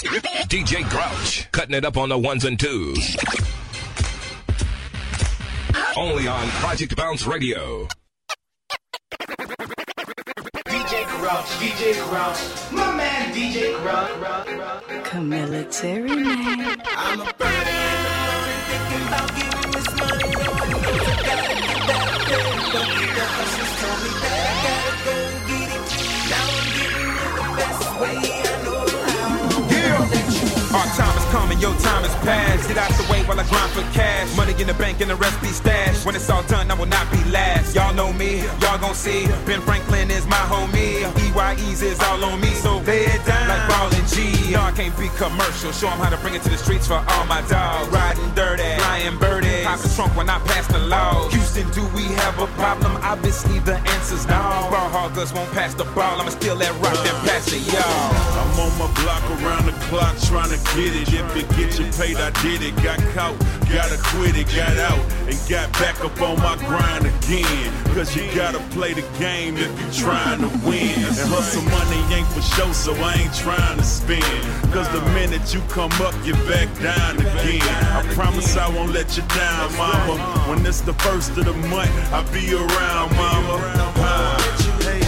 DJ Grouch, cutting it up on the ones and twos. Only on Project Bounce Radio. DJ Grouch, DJ Grouch, my man DJ Grouch. Military man. I'm a burning in the morning, thinking about giving time coming, your time is past. Get out the way while I grind for cash. Money in the bank and the rest be stashed. When it's all done, I will not be last. Y'all know me, y'all gon' see. Ben Franklin is my homie. EYE's is all on me, so lay it down. Like ball and G. No, I can't be commercial. Show 'em how to bring it to the streets for all my dogs. Riding dirty, flying birdies. Pop the trunk when I pass the law. Houston, do we have a problem? Obviously, the answer's no. Ball hoggers won't pass the ball. I'ma steal that rock, then pass it, y'all. I'm on my block around the clock trying to get it. If it get you paid, I did it. Got caught, gotta quit it. Got out and got back up on my grind again. Cause you gotta play the game if you're trying to win. And hustle money ain't for show, so I ain't trying to spend. Cause the minute you come up, you're back down again. I promise I won't let you down, mama. When it's the first of the month, I'll be around, mama. Hey,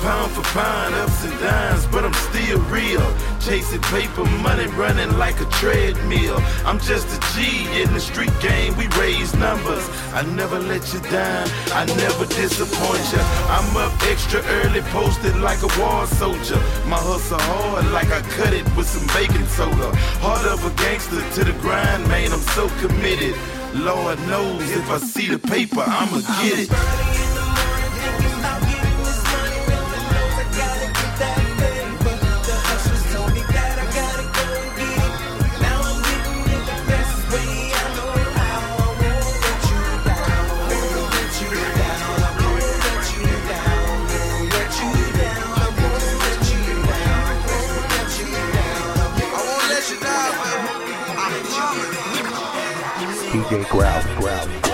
pound for pound, ups and downs, but I'm still real. Chasing paper money, running like a treadmill. I'm just a G in the street game, we raise numbers. I never let you down, I never disappoint you. I'm up extra early, posted like a war soldier. My hustle hard, like I cut it with some baking soda. Heart of a gangster to the grind, man, I'm so committed. Lord knows if I see the paper, I'ma get it. DJ Growl, Growl,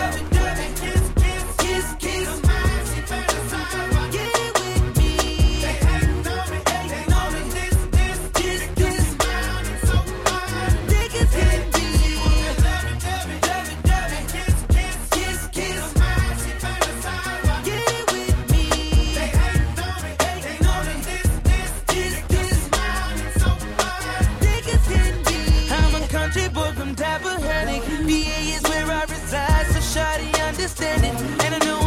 understand it. And I know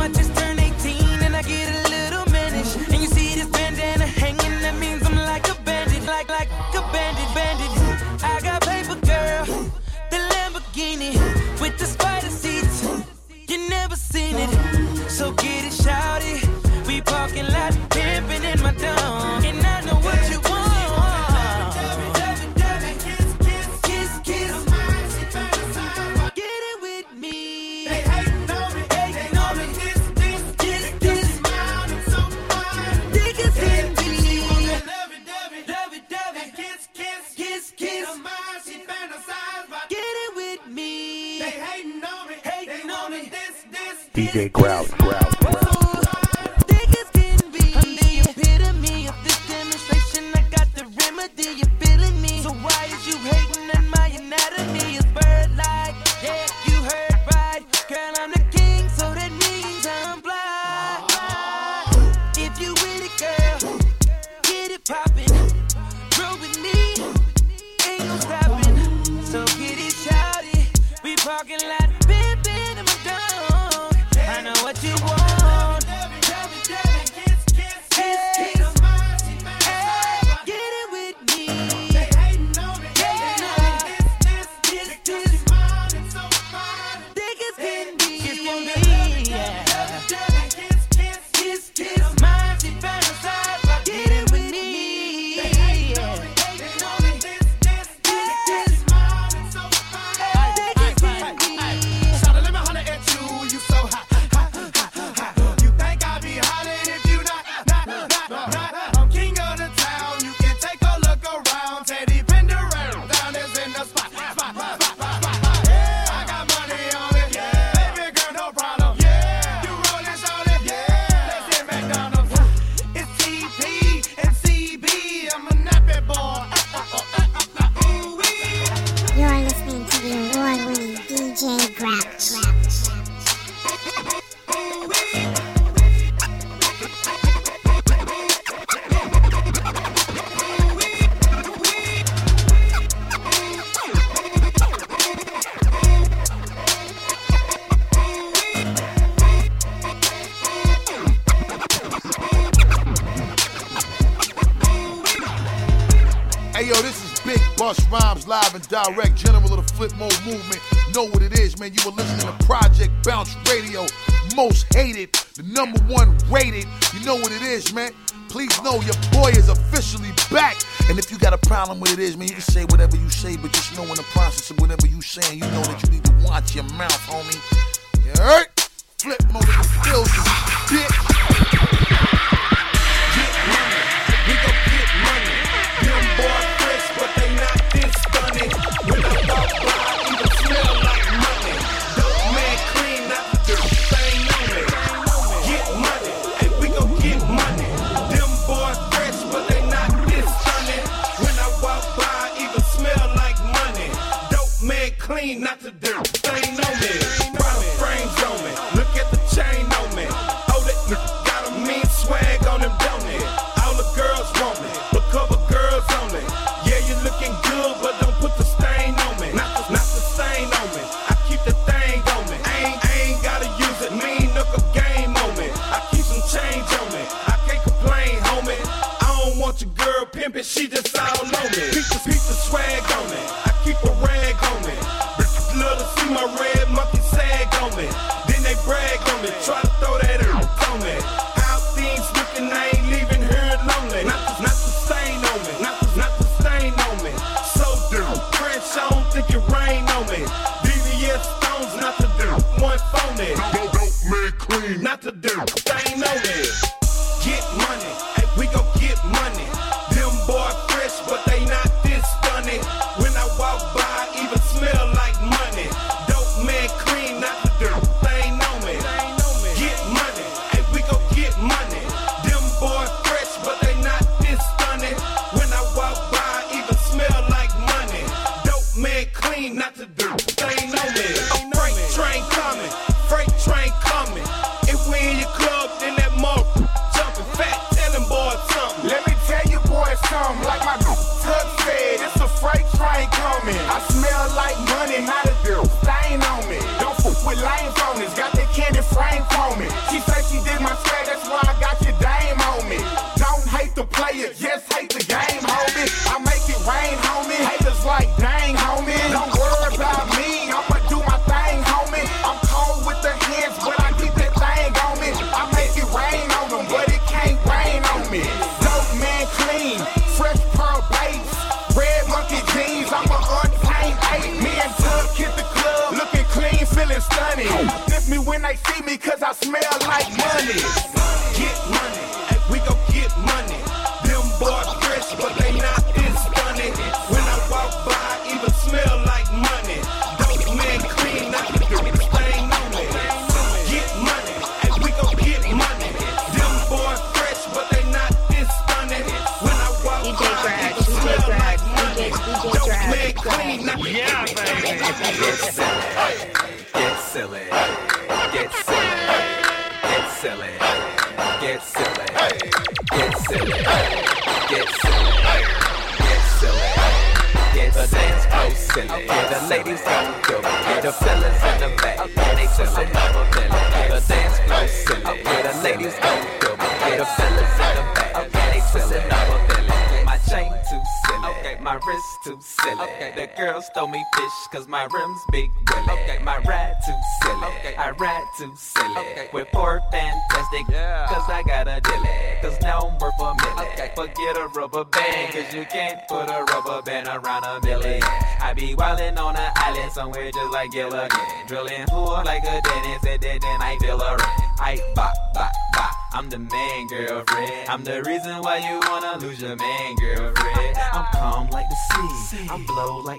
Jackson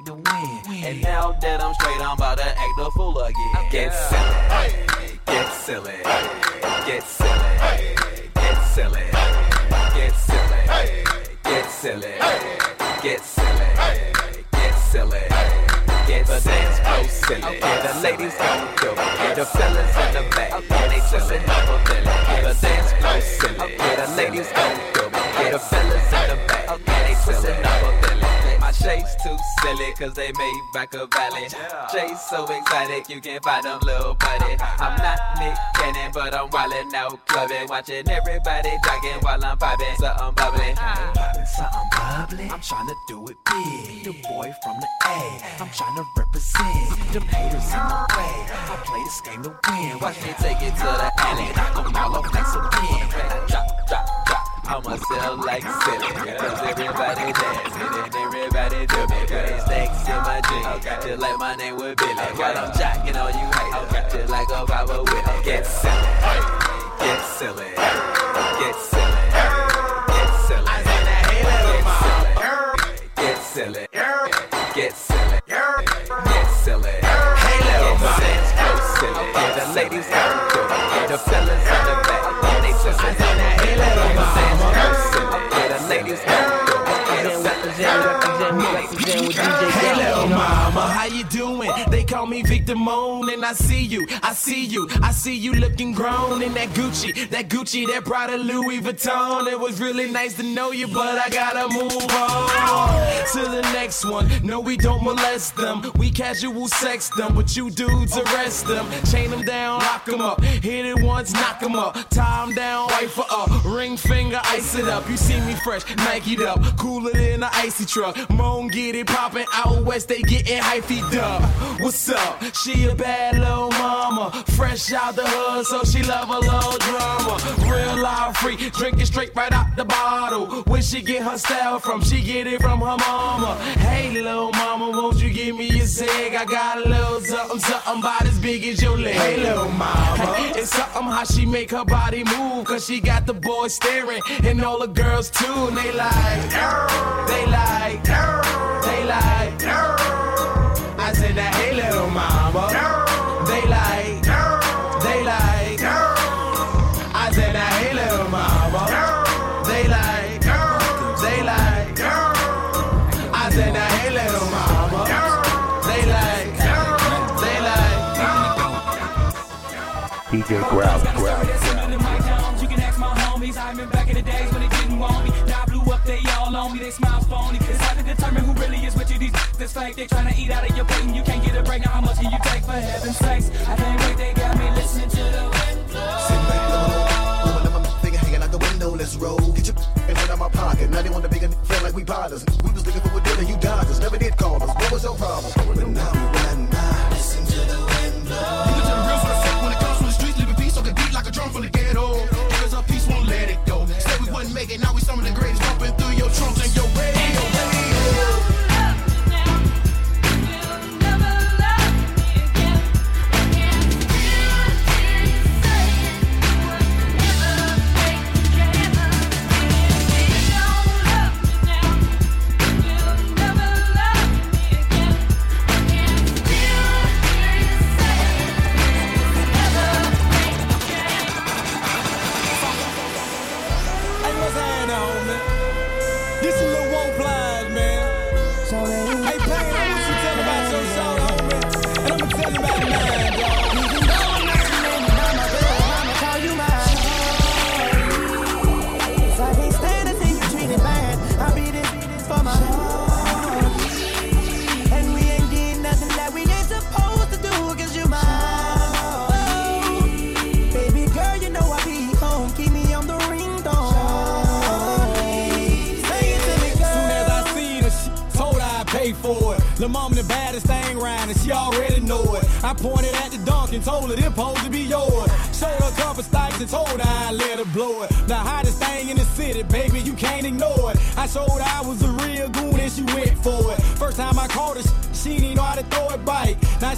the win. And now that I'm straight, I'm about to act a fool again. Get silly, get silly, get silly, get silly, get silly, get silly, get silly, get silly. Get the dance go silly. Get the ladies don't do it. The fellas in the back, and they twisting up a belly. The dance go silly. Get the ladies don't do it. The fellas in the back, and they twisting up a belly. Chase too silly, cause they made back a valley. Chase so exotic, you can't find them little buddy. I'm not Nick Cannon, but I'm wildin' out clubbing. Watching everybody jogging while I'm vibing, something bubbly. Poppin' something bubbly. I'm trying to do it big. The boy from the A. I'm trying to represent. the haters in the way. I play this game to win. Watch me take it to the alley. Knock them all over like some pin. Drop, drop, drop. I'ma sell like silly Cause everybody dancing and everybody do me Put these stacks in my jeans. Just like my name was Billy. While I'm jocking on you haters. Just like a Bible Willie Get silly. Get silly. Get silly. Get silly. Get silly. Get silly. Get silly. Get silly yeah, The ladies got to. The fellas on the back. They sisters in the head. The ladies got Hello, mama, how you doing? They call me Victor Moan, and I see you, I see you, I see you looking grown in that Gucci, that Gucci, that Prada Louis Vuitton. It was really nice to know you, but I gotta move on to the next one. No, we don't molest them, we casual sex them, but you dudes arrest them, chain them down, lock them up, hit it once, knock them up, tie them down, wipe for up, ring finger, ice it up. You see me fresh, Nike'd up, cooler than an icy truck. Moan get it poppin' out west, they getting hyphy up. What's up? She a bad little mama, fresh out the hood, so she love a little drama. Real life free, drinking straight right out the bottle. Where she get her style from? She get it from her mama. Hey, little mama, won't you give me a zig? I got a little something, something about as big as your leg. Hey, little mama, it's something how she make her body move, cause she got the boys staring, and all the girls too, and they like, they like, they like, I said that, hey, little mama, they like, they like, I said that, hey, little mama, they like, they like, I said that, hey, little mama, they like, they like. DJ Growl, Growl. You can ask my homies. I remember back in the days when they didn't want me. Now I blew up, they all on me. They smile phony. With you. These that's fake. They tryna eat out of your plate and you can't get a break. Now how much can you take for heaven's sakes? I can't wait. They got me listening to the wind blow. Finger hanging out the window, let's roll. Get your and put out my pocket. Now they want to make a feel like we bothers. We was looking for a deal and you dodged us. Never did call us. What was your problem? But now we riding by. Listen to the wind blow. You can tell the real from the fake when it comes from the streets. Living peace on the beat like a drum from the ghetto. Because our peace won't let it go. Said we wouldn't make it. Now we some of the greatest.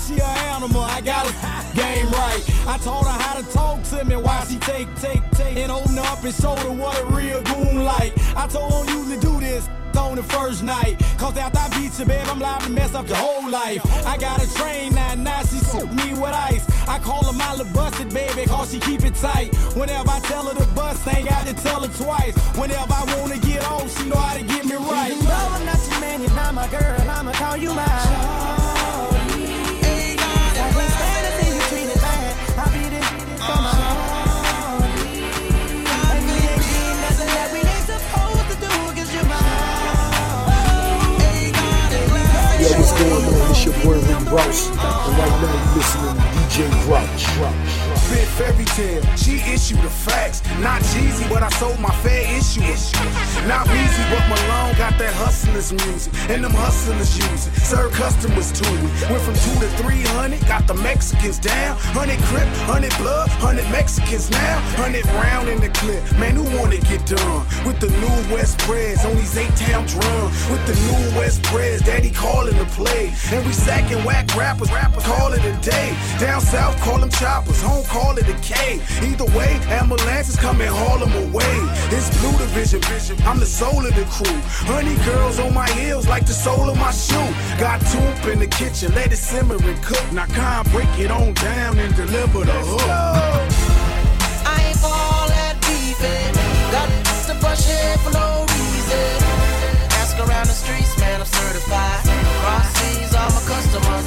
She an animal, I got her game right. I taught her how to talk to me while she take, take, take, and open up and show her what a real goon like. I told her usually do this on the first night. Cause after I beat you, babe, I'm liable to mess up your whole life. I got a train now, now she suit me with ice. I call her my little busted baby, cause she keep it tight. Whenever I tell her to bust, ain't got to tell her twice. Whenever I wanna get on, she know how to get me right. Even though I'm not your man, you're not my girl. I'ma call you mine. Rouse, and right now you're listening to DJ Grouch. Bit fairy tale, she issued the facts. Not cheesy, but I sold my fair issue. Not easy, but Malone got that hustlers music. And them hustlers use it. Serve customers to me. Went from two to three hundred, got the Mexicans down. Hundred crip, hundred blood, hundred Mexicans now. Hundred round in the clip. Man, who wanna get done? With the new West Preds on these eight town drums. With the new West Preds, daddy calling the play. And we sacking whack rappers, rappers call it a day. Down south, call them choppers. Home, call it a K. Either way, ambulances come haul them away. It's blue division, vision. I'm the soul of the crew. Honey girls on my heels like the sole of my shoe. Got toop in the kitchen, let it simmer and cook. Now can't break it on down and deliver the hook. I ain't all that deep in. Got to brush hair for no reason. Ask around the streets, man, I'm certified. Cross seas, all my customers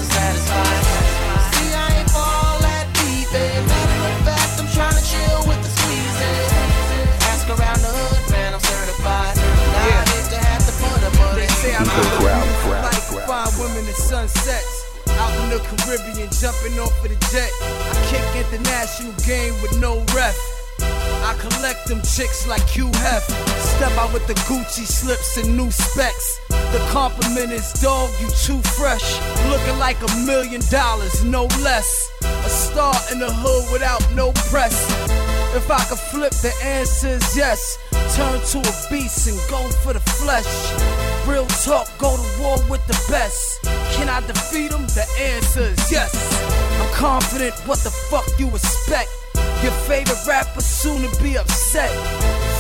Caribbean, jumping off of the jet. I kick international game with no ref. I collect them chicks like Hugh Hef. Step out with the Gucci slips and new specs. The compliment is dog, you too fresh. Looking like a million dollars, no less. A star in the hood without no press. If I could flip, the answer is yes. Turn to a beast and go for the flesh. Real talk, go to war with the best. Can I defeat them? The answer is yes. I'm confident, what the fuck you expect? Your favorite rapper soon to be upset.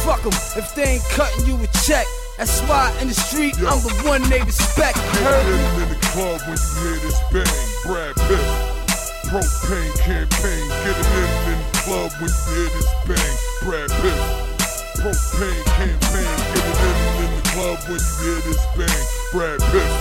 Fuck them if they ain't cutting you a check. That's why in the street, I'm the one they respect. Heard? in the club when you hear this bang. Brad Pitt. Propane campaign. Get it in in the club when you hear this bang. Brad Pitt. Propane campaign. Get it in club when you hear this bang. Brad Pitt.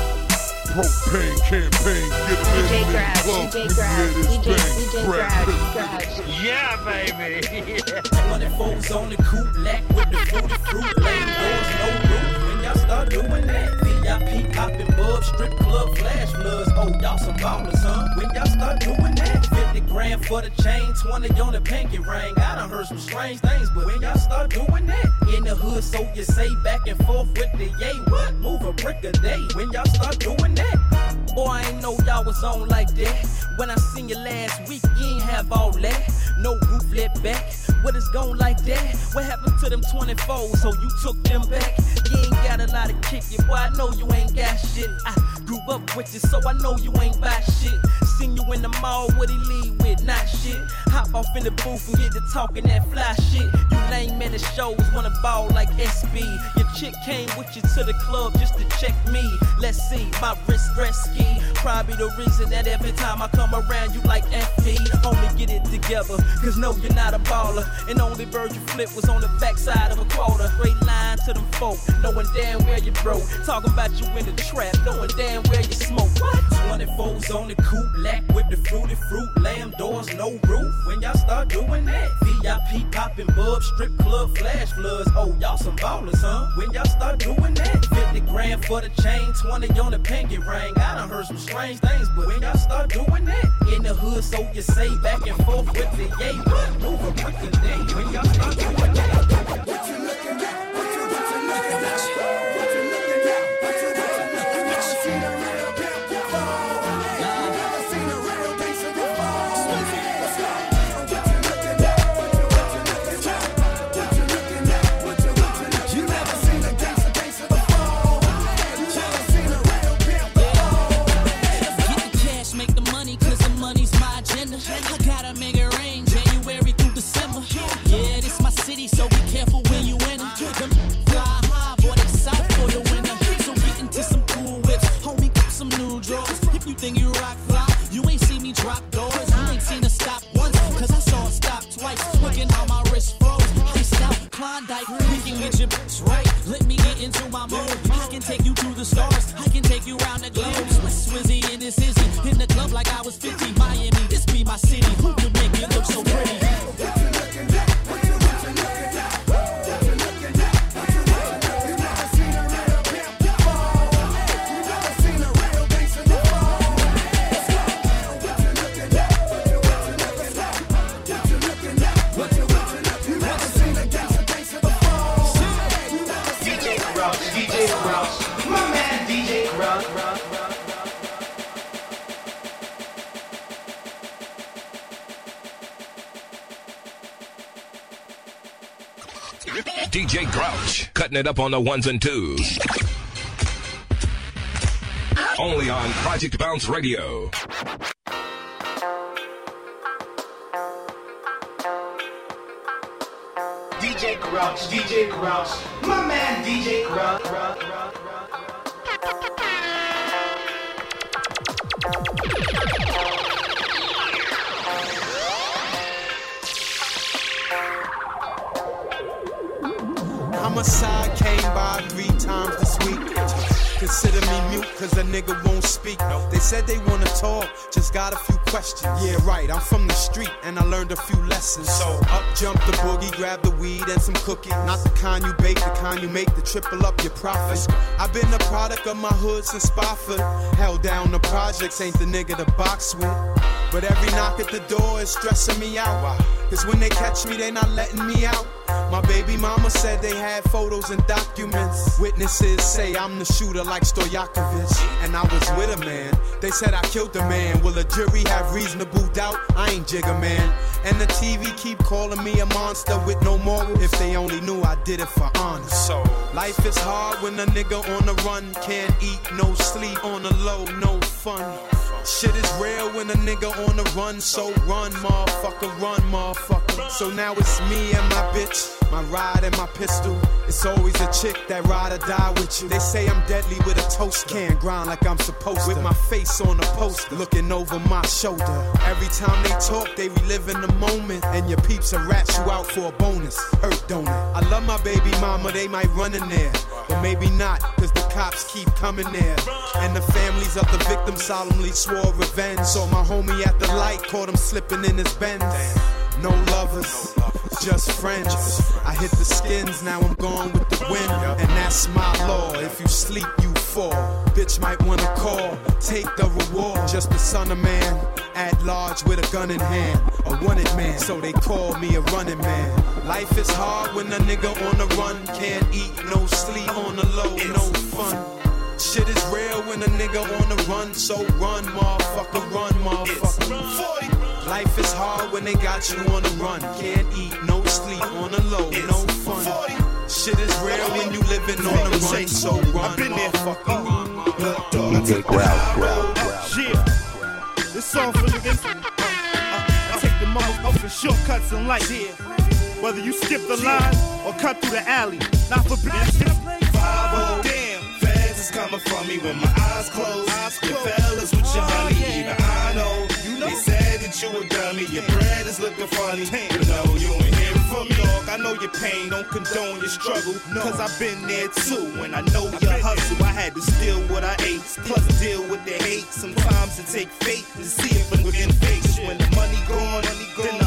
Propane campaign. Get it in in the club when you hear this bang. Brad Pitt. Yeah, baby. Running foes on the coupe, lack with the fruity fruit, lane doors, no roof. When y'all start doing that, VIP popping bubs, strip club flash floods. Oh, y'all some ballers, huh? When y'all start doing that, 50 grand for the chain, 20 on the pinky ring. I done heard some strange things, but when y'all start doing that, in the hood, so you say back and forth with the yay, what? Move a brick a day. When y'all start doing that, boy, I ain't know y'all was on like that. When I seen you last week, you ain't have all that. No roof lit back. What is gone like that? What happened to them 24s? So you took them back. You ain't got a lot of kick boy. I know you ain't got shit. I grew up with you, so I know you ain't buy shit. Seen you in the mall, what he lead with, not shit. Hop off in the booth and get to talking that fly shit. You lame man at shows, wanna ball like SB. Your chick came with you to the club just to check me. Let's see, my wrist ski. Probably the reason that every time I come around, you like FP. Homie, get it together, cause no, you're not a baller. And only bird you flip was on the backside of a quarter. Straight line to them folk, knowing damn where you broke. Talking about you in the trap, knowing damn where you smoke. What? 24's on the coupe, lack with the fruity fruit, lamb doors, no roof. When y'all start doing that, VIP popping bubs, strip club flash floods. Oh, y'all some ballers, huh? When y'all start doing that, 50 grand for the chain, 20 on the pinky ring. I done heard some strange things, but when y'all start doing that, in the hood, so you say back and forth with the yay, what? Move brick a day. When y'all start doing that, what you looking at? What you, what you looking at? Money, cause the money's my agenda. I gotta make it up on the ones and twos. Only on Project Bounce Radio. DJ Grouch, DJ Grouch, my man DJ some. Not the kind you bake, the kind you make to triple up your profits. I've been a product of my hood since Spofford. Held down the projects, ain't the nigga to box with. But every knock at the door is stressing me out. Cause when they catch me, they not letting me out. My baby mama said they had photos and documents. Witnesses say I'm the shooter like Stojakovic. And I was with a man. They said I killed the man. Will a jury have reasonable doubt? I ain't Jigga man. And the TV keep calling me a monster with no moral. If they only knew I did it for honor. So life is hard when a nigga on the run can't eat, no sleep on the low, no fun. Shit is real when a nigga on the run, so run, motherfucker, run, motherfucker. So now it's me and my bitch, my ride and my pistol. It's always a chick that ride or die with you. They say I'm deadly with a toast can, grind like I'm supposed to. With my face on the poster, looking over my shoulder. Every time they talk, they relive in the moment. And your peeps will rat you out for a bonus. Hurt, don't it? I love my baby mama, they might run in there. But maybe not, cause the cops keep coming there. And the families of the victims solemnly swore revenge. So my homie at the light caught him slipping in his Benz. No lovers, just friends. I hit the skins, now I'm gone with the wind. And that's my law. If you sleep, you fall. Bitch might wanna call, take the reward. Just the son of man, at large with a gun in hand. A wanted man, so they call me a running man. Life is hard when a nigga on the run. Can't eat, no sleep on the low, no fun. Shit is real when a nigga on the run, so run, motherfucker, run, motherfucker. Life is hard when they got you on the run. Can't eat, no sleep, on the low, no fun. Shit is real when you living on the run, so run, motherfucker. DJ Growl, Growl, Yeah, this song for niggas. I take the motherfucking shortcuts in life. Whether you skip the line or cut through the alley, not for. Oh, damn, feds is coming for me with my eyes closed. Your fellas with your honey, oh, even I know. They said that you a dummy, your bread is looking funny. But no, you ain't hearing from me, dog. I know your pain, don't condone your struggle. Cause I've been there too, and I know your hustle. I had to steal what I ate, plus deal with the hate. Sometimes it take fate to see it from within face. When the money gone, the gone.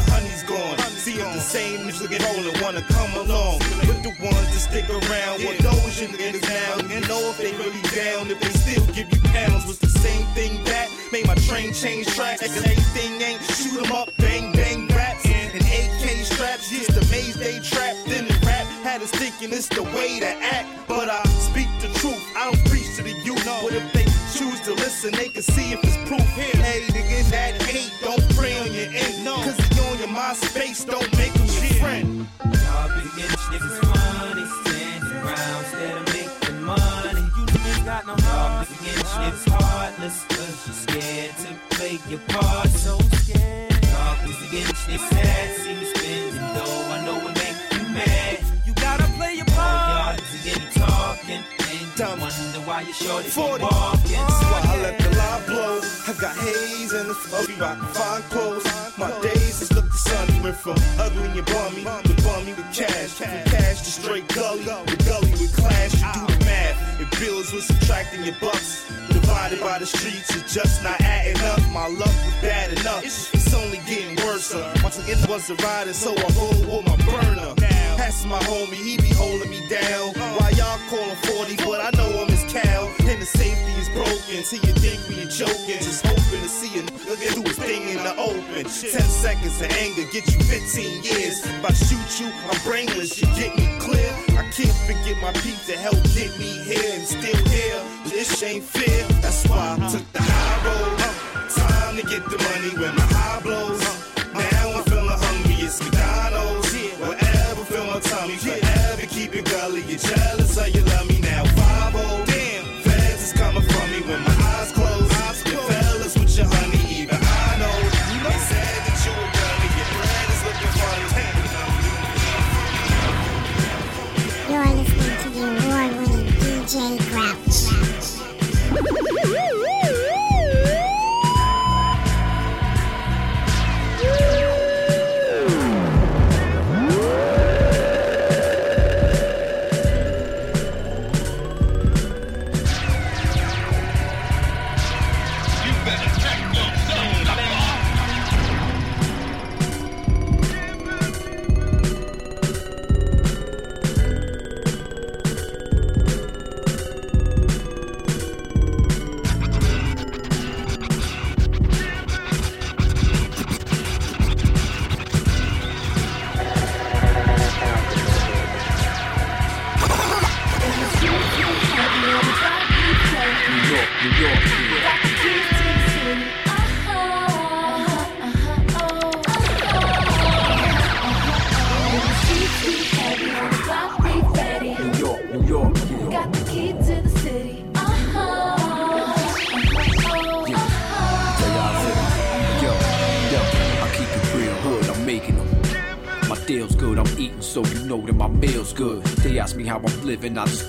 Same niggas rolling wanna come along. But the ones that stick around, well, those your niggas now. You know if they really down, if they still give you pounds. Was the same thing that made my train change tracks. And everything ain't shoot 'em up, bang, bang, raps. And AK straps, just the maze they trapped in the rap. Had us thinking it's the way to act. But I speak the truth, I don't preach to the youth. But if they choose to listen, they can see if it's proof. Hey, nigga, that hate, don't pray on your end. Cause he space don't make him your friend. Y'all been getting niggas money, standing around instead of making money. You niggas got no heart. Y'all been getting niggas heartless, cause you scared to play your part. So scared. Y'all been getting niggas sad, see me spending dough. I know it make you mad. You gotta play your part. Y'all getting talking, and you wonder why you shorty 40. walking. Uh, That's why I let the lie blow. I got haze and the fluffy rock fine clothes. My days is look went from ugly and your bummy to bummy with cash. From cash to straight gully. The gully with clash. You do the math. It bills with subtracting your bucks. Divided by the streets, it's just not adding up. My luck was bad enough. It's only getting worse. Once again, was a rider, so I roll with my burner. That's my homie, he be holding me down. Why y'all call him 40, but I know him as And the safety is broken, so you think we are joking. Just hoping to see a nigga do his thing in the open. 10 seconds of anger get you 15 years. If I shoot you, I'm brainless, you get me clear. I can't forget my peep to help get me here and still here. This ain't fair, that's why I took the high road. Time to get the money when my high blows. Award-winning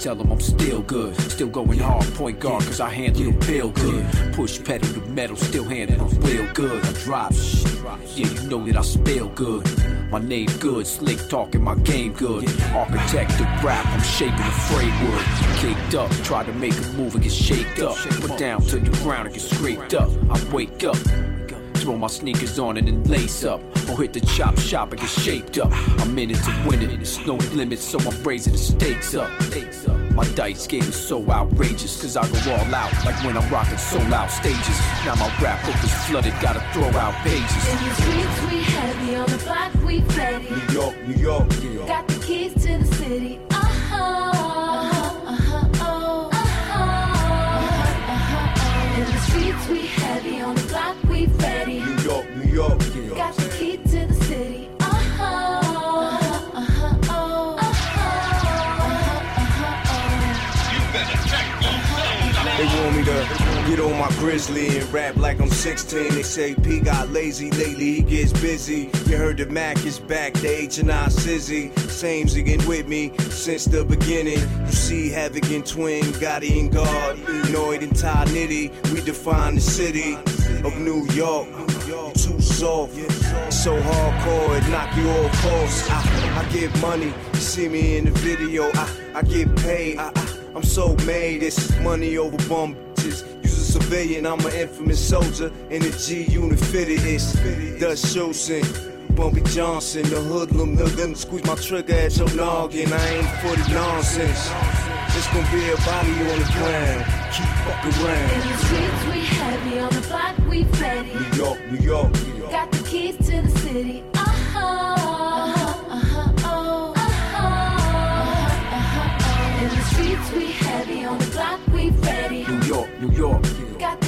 tell them I'm still good. Still going hard, point guard, cause I handle the pill good. Push pedal to metal, still handle them real good. I drop shit, yeah, you know that I spell good. My name good, slick talking, my game good. Architect of rap, I'm shaping the framework. Caked up, try to make a move and get shaked up. Put down to the ground and get scraped up. I wake up. Throw my sneakers on and then lace up. Or hit the chop shop and get shaped up. I'm in it to win it. There's no limit, so I'm raising the stakes up. My dice game is so outrageous, cause I go all out. Like when I'm rocking so loud stages. Now my rap book is flooded, gotta throw out pages. In the streets we heavy, on the block we ready. New York, New York, New York. Got the keys to the city. Get on my grizzly and rap like I'm 16. They say P got lazy lately, he gets busy. You heard the Mac is back, the H and I Sizzy. Same's again with me since the beginning. You see Havoc and Twin, Gotti and God, Noyd and Ty Nitty. We define the city of New York. You too soft, so hardcore, it knock you off course. I, I get money, you see me in the video. I, I get paid. I, I, I'm so made, it's money over bum bitches. Civilian, I'm an infamous soldier. In the G unit fitted, it's Dutch Schultzen. Bumpy Johnson, the hoodlum, gun squeeze my trigger at your noggin. I ain't for the nonsense. It's gonna be a body on the ground. Keep fucking In around. the streets we heavy, on the block we ready. New York, New York, New York. Got the keys to the city. York, New York, New York.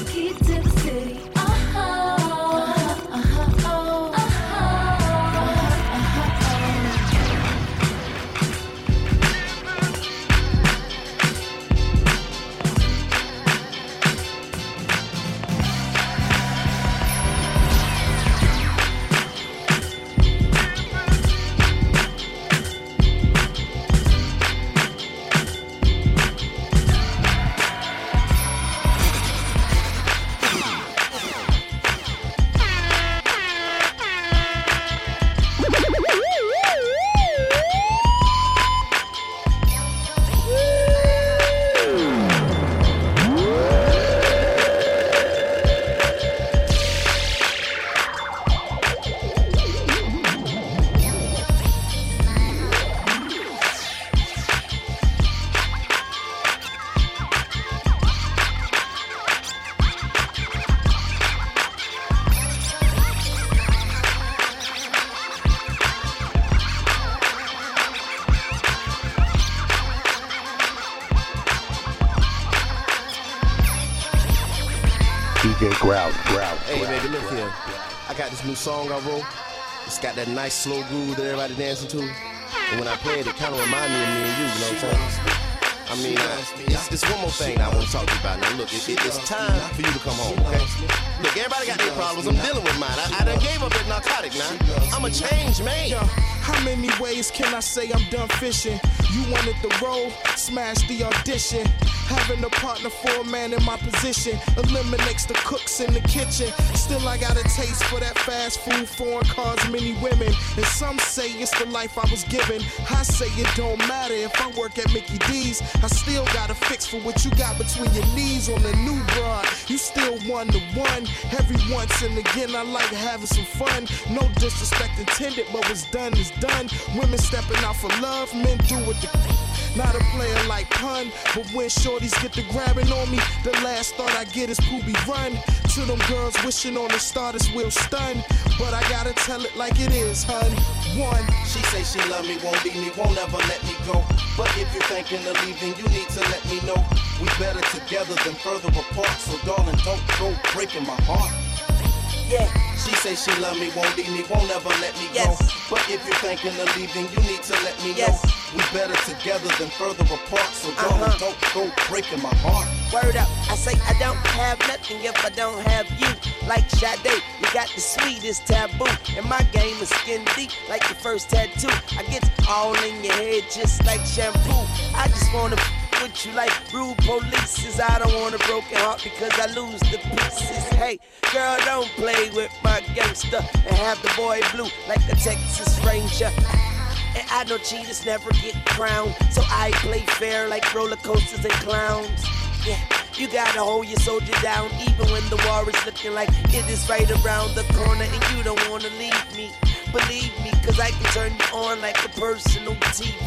New song I wrote. It's got that nice slow groove that everybody dancing to. And when I play it, it kind of reminds me of me and you, you know what I'm saying? I mean, it's, it's one more thing I want to talk to you about. Now, look, it, it, it's time for you to come home, okay? Look, everybody got their problems. I'm dealing with mine. I, I done gave up that narcotic now. I'm a changed man. How many ways can I say I'm done fishing? You wanted the role, smash the audition. Having a partner for a man in my position eliminates the cooks in the kitchen. Still, I got a taste for that fast food, foreign cars, many women. And some say it's the life I was given. I say it don't matter if I work at Mickey D's. I still got a fix for what you got between your knees on the new broad. You still one to one. Every once and again, I like having some fun. No disrespect intended, but what's done is done. Women stepping out for love, men do what the. Not a player like pun, but when shorties get to grabbing on me, the last thought I get is poopy run. To them girls wishing on the starters will stun, but I gotta tell it like it is, hun. One. She say she love me, won't leave me, won't ever let me go. But if you're thinking of leaving, you need to let me know. We better together than further apart. So darling, don't go breaking my heart. Yeah. She say she love me, won't leave me, won't ever let me Yes. go. But if you're thinking of leaving, you need to let me Yes. know. We better together than further apart. So darling, Uh-huh. don't go breaking my heart. Word up, I say I don't have nothing if I don't have you. Like Sade, you got the sweetest taboo. And my game is skin deep, like your first tattoo. I get all in your head just like shampoo. I just wanna with you like rude polices. I don't want a broken heart because I lose the pieces. Hey, girl, don't play with my gangster and have the boy blue like a Texas Ranger. And I know cheaters never get crowned, so I play fair like roller coasters and clowns. Yeah, you gotta hold your soldier down even when the war is looking like it is right around the corner and you don't wanna leave me. Believe me, cause I can turn you on like a personal TV.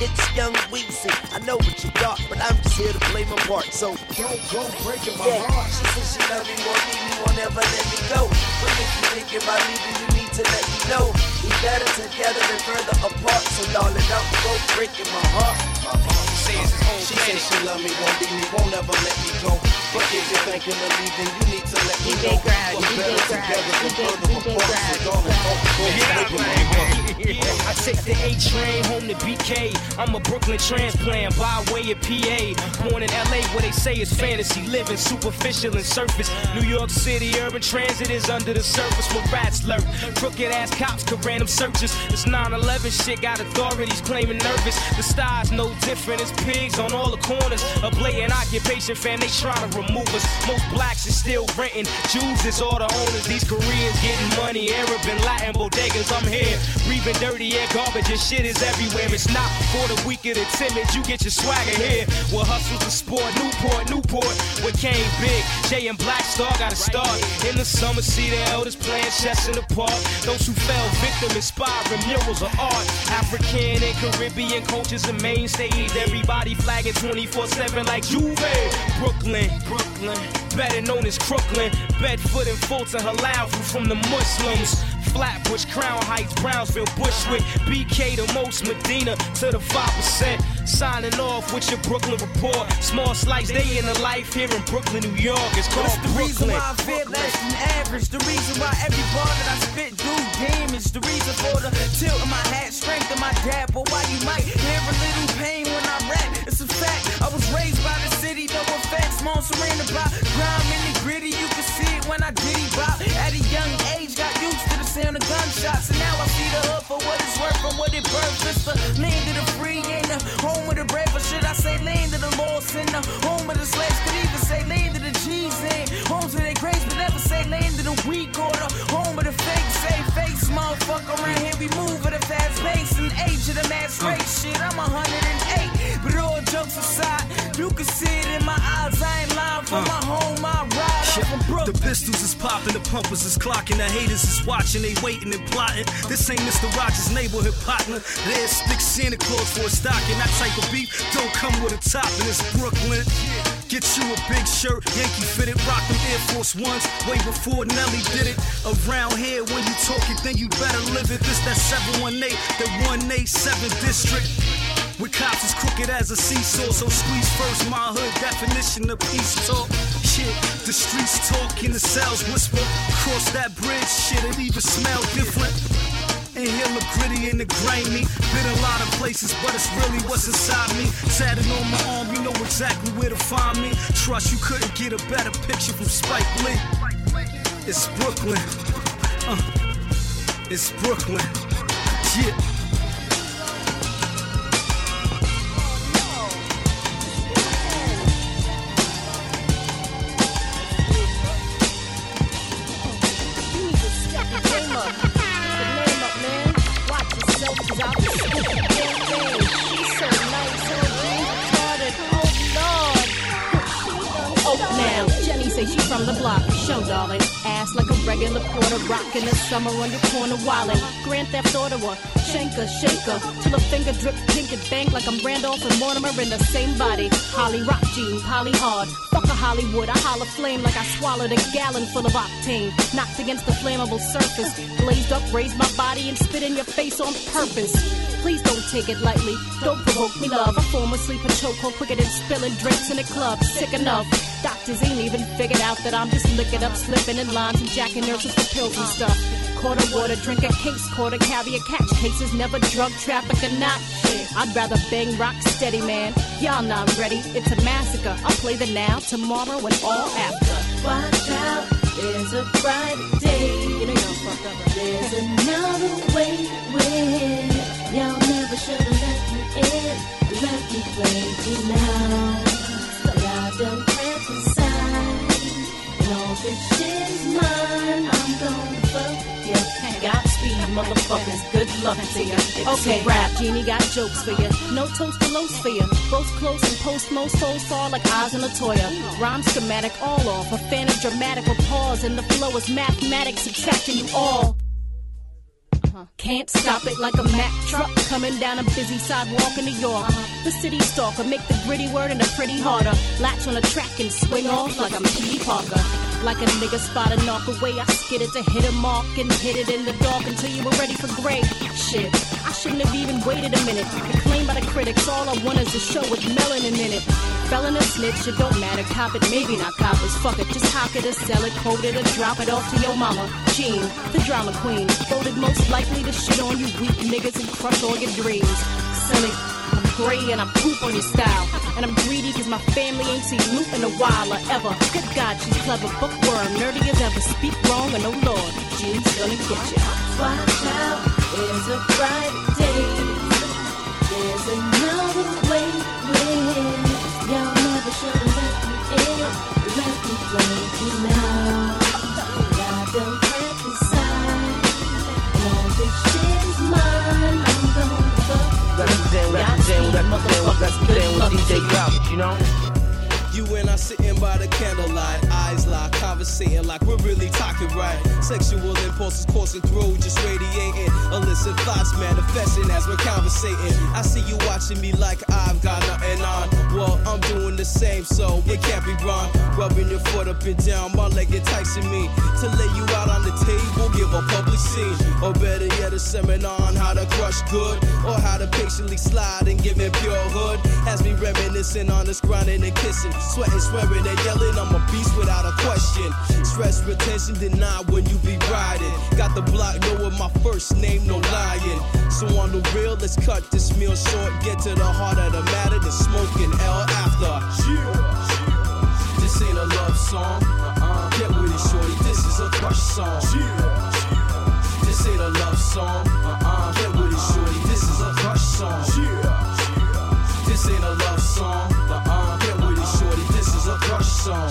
It's young Weezy. I know what you got, but I'm just here to play my part. So don't go breaking my Yeah. heart. She said she love me, won't leave me, won't ever let me go. But if you thinking about leaving, you need to let me know. We better together than further apart. So darling, don't go breaking my heart. Oh, she says she love me, won't leave me, won't ever let me go. But if you're thinking of leaving, you need to let me know. DJ better Grad, together than DJ further apart. So darling, don't go breaking my heart. I take the A train home to BK. I'm a Brooklyn transplant by way of PA. Born in LA where they say it's fantasy living, superficial and surface. New York City urban transit is under the surface where rats lurk. Crooked ass cops could random searches. This 9/11 shit got authorities claiming nervous. The style's no different. It's pigs on all the corners. A blatant occupation fan. They try to remove us. Most blacks is still renting. Jews is all the owners. These Koreans getting money. Arab and Latin bodegas. I'm here breathing dirty air, garbage and shit is everywhere. It's not for the weak or the timid. You get your swagger here. Well, hustle's the sport. Newport, Newport. What came big? Jay and Black Star got to start. In the summer, see the elders playing chess in the park. Those who fell victim, inspiring murals of art. African and Caribbean cultures and mainstays. Everybody flagging 24-7 like Juve. Brooklyn, Brooklyn. Better known as Crooklyn. Bedford and Fulton, halal from the Muslims. Flatbush, Crown Heights, Brownsville, Bushwick, BK, the most Medina to the 5%. Signing off with your Brooklyn report. Small slice, day in the life here in Brooklyn, New York. It's called the reason why I feel less than average? The reason why every bar that I spit do damage. The reason for the tilt in my hat, strength in my dad. But why you might hear a little pain when I rap? It's a fact. I was raised by the effects. Surrounded by grime in the gritty. You can see it when I diddy bop. At a young age, got used to the sound of gunshots. And now I see the hood for what it's worth and what it birthed. It's the land of the free and the home of the brave. Or should I say land of the lost and the home of the slaves? Could even say land of the G's and homes of their graves, but never say land of the weak or the home of the fake. Say face, motherfucker. Around here we move at a fast pace. And age of the mass race. Shit, I'm 108. But all jokes aside, you can see it in my eyes. I ain't lying for my home. I ride. From. The pistols is popping, the pumpers is clocking, the haters is watching, they waiting and plotting. This ain't Mr. Rogers' neighborhood partner. There's stick Santa Claus for a stocking. That type of beef don't come with a top, and it's Brooklyn. Get you a big shirt, Yankee fitted, rock them Air Force Ones way before Nelly did it. Around here, when you talk it, then you better live it. This that 718, the 187 district. With cops as crooked as a seesaw, so squeeze first. My hood definition of peace talk. Shit, The streets talking, the cells whisper. Cross that bridge, shit, it even smell different. In here look gritty and the grainy. Been a lot of places, but it's really what's inside me. Tatted on my arm, you know exactly where to find me. Trust you couldn't get a better picture from Spike Lee. It's Brooklyn. Uh, it's Brooklyn. Yeah. Say she from the block. Show, darling. Ass like a regular quarter, rockin' the summer on your corner wildin'. Grand Theft Auto, a shanker, shaker. Till a finger drip pink and bank like I'm Randolph and Mortimer in the same body. Holly rock jean, poly hard. Fuck a Hollywood, I holler flame like I swallowed a gallon full of octane. Knocked against the flammable surface. Blazed up, raised my body and spit in your face on purpose. Please don't take it lightly. Don't provoke me, love. I form a sleeper chokehold quicker than spilling drinks in a club. Sick enough. Doctors ain't even figured out that I'm just licking up, slipping in lines and jacking nurses for pills and stuff. Quarter water, drink a case, quarter a catch cases, never drug traffic or not. I'd rather bang rock steady, man. Y'all not ready. It's a massacre. I'll play the now, tomorrow, and all after. Watch out, there's a bright day. You know up. There's another way to win. Y'all never should have let me in. Let me play you now. But I done fantasize. And all this shit is mine. I'm gonna fuck you. Godspeed, motherfuckers. Good luck to you. Okay, rap. Genie got jokes for you. No toast to los for you. Both close and post most souls fall like Oz and Latoya. Rhyme schematic all off. A fan of dramatic a pause. And the flow is mathematics subtracting you all. Uh-huh. Can't stop it like a Mack truck coming down a busy sidewalk in New York. Uh-huh. The city stalker, make the gritty word and the pretty harder. Latch on a track and swing off like I'm P. Parker. Like a nigga a knock away, I skidded to hit a mark and hit it in the dark until you were ready for gray. Shit, I shouldn't have even waited a minute. Acclaimed by the critics, all I want is a show with melanin in it. Felon or snitch, it don't matter. Cop it, maybe not coppers. Fuck it, just hock it or sell it, quote it or drop it off to your mama. Jean, the drama queen, voted most likely to shit on you weak niggas and crush all your dreams. Silly. Gray and I poop on your style. And I'm greedy cause my family ain't seen loot in a while or ever. Good God, she's clever, bookworm, nerdy as ever. Speak wrong and oh lord, Jean's gonna get you. Watch out, there's a bright day. There's another way to. Y'all never should have let me in. Let me play you now. Represent, represent, represent with DJ Grouch, you know? Sitting by the candlelight, eyes locked, conversating like we're really talking right. Sexual impulses coursing through, just radiating. Illicit thoughts manifesting as we're conversating. I see you watching me like I've got nothing on. Well, I'm doing the same, so it can't be wrong. Rubbing your foot up and down, my leg enticing me to lay you out on the table, give a public scene, or better yet, a seminar on how to crush good, or how to patiently slide and give it pure hood. Has me reminiscing on this grinding and kissing. Sweating, swearing, and yelling, I'm a beast without a question. Stress retention denied when you be riding. Got the block knowing my first name, no lying. So on the real, let's cut this meal short. Get to the heart of the matter, the smoking L after. This ain't a love song. Uh-uh. Get with it, shorty. This is a crush song. This ain't a love song. Uh-uh. Get with it, shorty. This is a crush song. This ain't a love song. Song.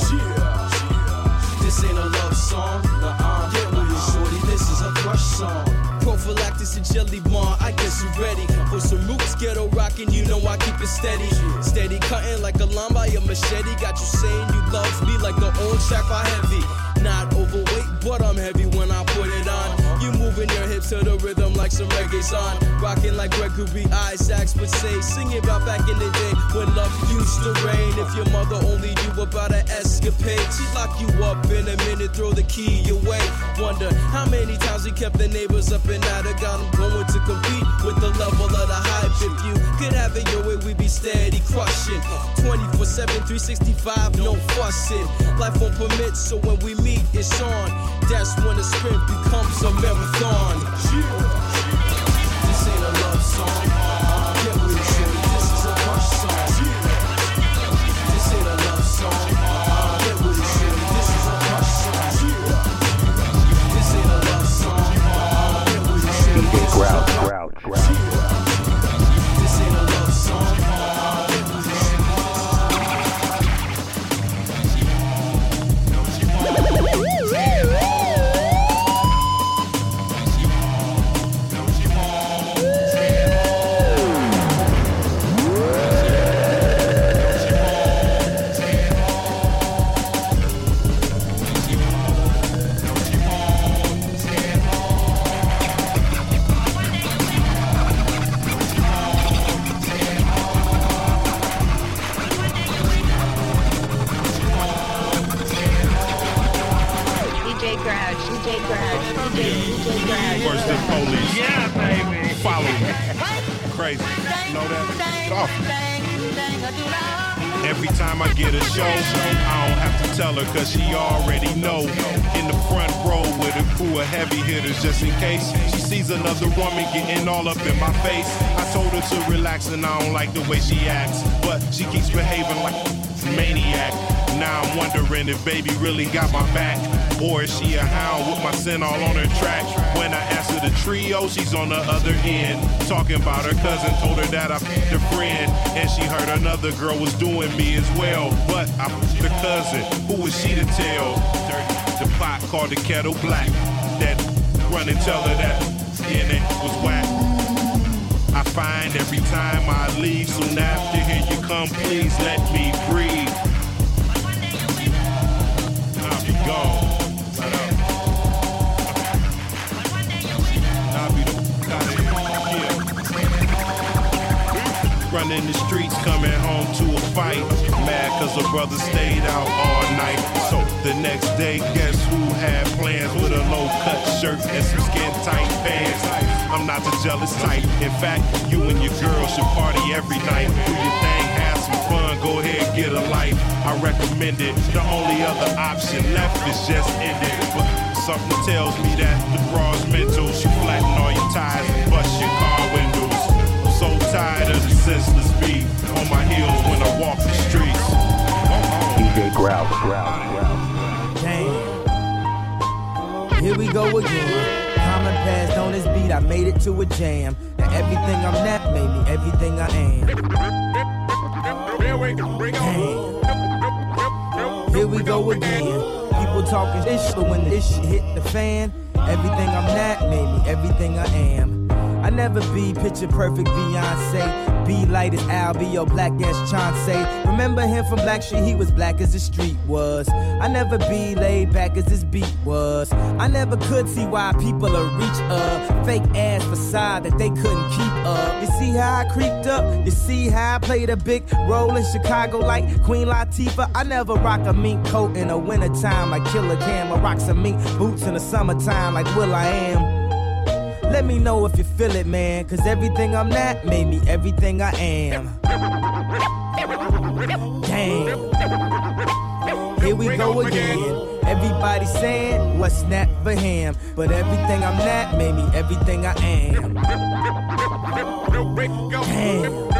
This ain't a love song. Uh-uh. Get with it, shorty. This is a crush song. Prophylactics and jelly bar, I guess you ready for some roots, ghetto rockin'. You know I keep it steady, steady cutting like a line by a machete. Got you saying you love me like the old track by heavy. Not overweight, but I'm heavy when I to the rhythm like some reggae son. Rocking like Gregory Isaacs would say. Singing about back in the day when love used to reign. If your mother only knew about an escapade, she'd lock you up in a minute, throw the key away. Wonder how many times we kept the neighbors up and out. I got them going to compete with the level of the hype. If you could have it your way, we'd be steady crushing. 24 7, 365, no fussing. Life won't permit, so when we meet, it's on. That's when the sprint becomes a marathon. This up in my face. I told her to relax and I don't like the way she acts. But she keeps behaving like a maniac. Now I'm wondering if baby really got my back. Or is she a hound with my sin all on her track? When I answer the trio, she's on the other end. Talking about her cousin, told her that I f***ed her friend. And she heard another girl was doing me as well. But I f***ed her cousin. Who was she to tell? The pot called the kettle black. That run and tell her that DNA was whack. I find every time I leave, soon after here you come, please let me breathe. I'll be gone. Running the streets, coming home to a fight. Mad cause her brother stayed out all night. So the next day, guess who had plans with a low cut shirt and some skin tight pants? I'm not the jealous type. In fact, you and your girl should party every night. Do your thing, have some fun, go ahead, get a life. I recommend it. The only other option left is just end it. But something tells me that the broad's mental. She flatten all your tires and bust your car windows. I'm so tired of the senseless beat on my heels when I walk the streets. DJ Grouch, Grouch, Grouch. Damn. Here we go again. On this beat, I made it to a jam. Now everything I'm not made me everything I am. Here we go again. People talking ish, but when this shit hit the fan, everything I'm not made me everything I am. I never be picture perfect Beyonce. Be light as Albie or black as Chauncey. Remember him from Black Street, he was black as the street was. I never be laid back as this beat was. I never could see why people are reach a fake ass facade that they couldn't keep up. You see how I creeped up? You see how I played a big role in Chicago like Queen Latifah? I never rock a mink coat in the wintertime like Killer Cam. I rock some mink boots in the summertime like Will I Am. Let me know if you feel it, man. Cause everything I'm not made me everything I am. Damn. Here we go again. Everybody saying what's not for him. But everything I'm not made me everything I am. Damn.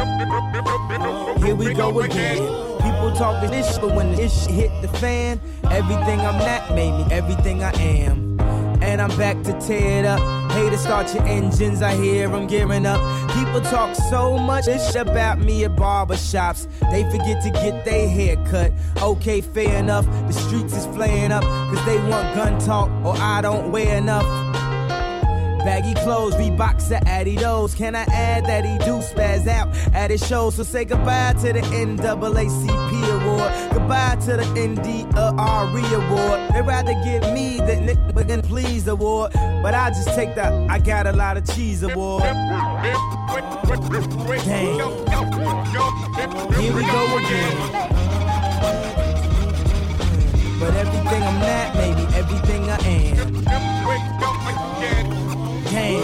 Here we go again. People talking this but when this shit hit the fan, everything I'm not made me everything I am. And I'm back to tear it up. Haters start your engines, I hear them gearing up. People talk so much ish about me at barbershops. They forget to get their hair cut. Okay, fair enough. The streets is flaying up, cause they want gun talk, or I don't wear enough. Baggy clothes, Reeboks Adidas. Can I add that he do spaz out at his show? So say goodbye to the NAACP award. Goodbye to the NDRE award. They'd rather give me the Nick McGinn Please award. But I just take the I got a lot of cheese award. Damn. Here we go again. But everything I'm not, maybe everything I am. Damn.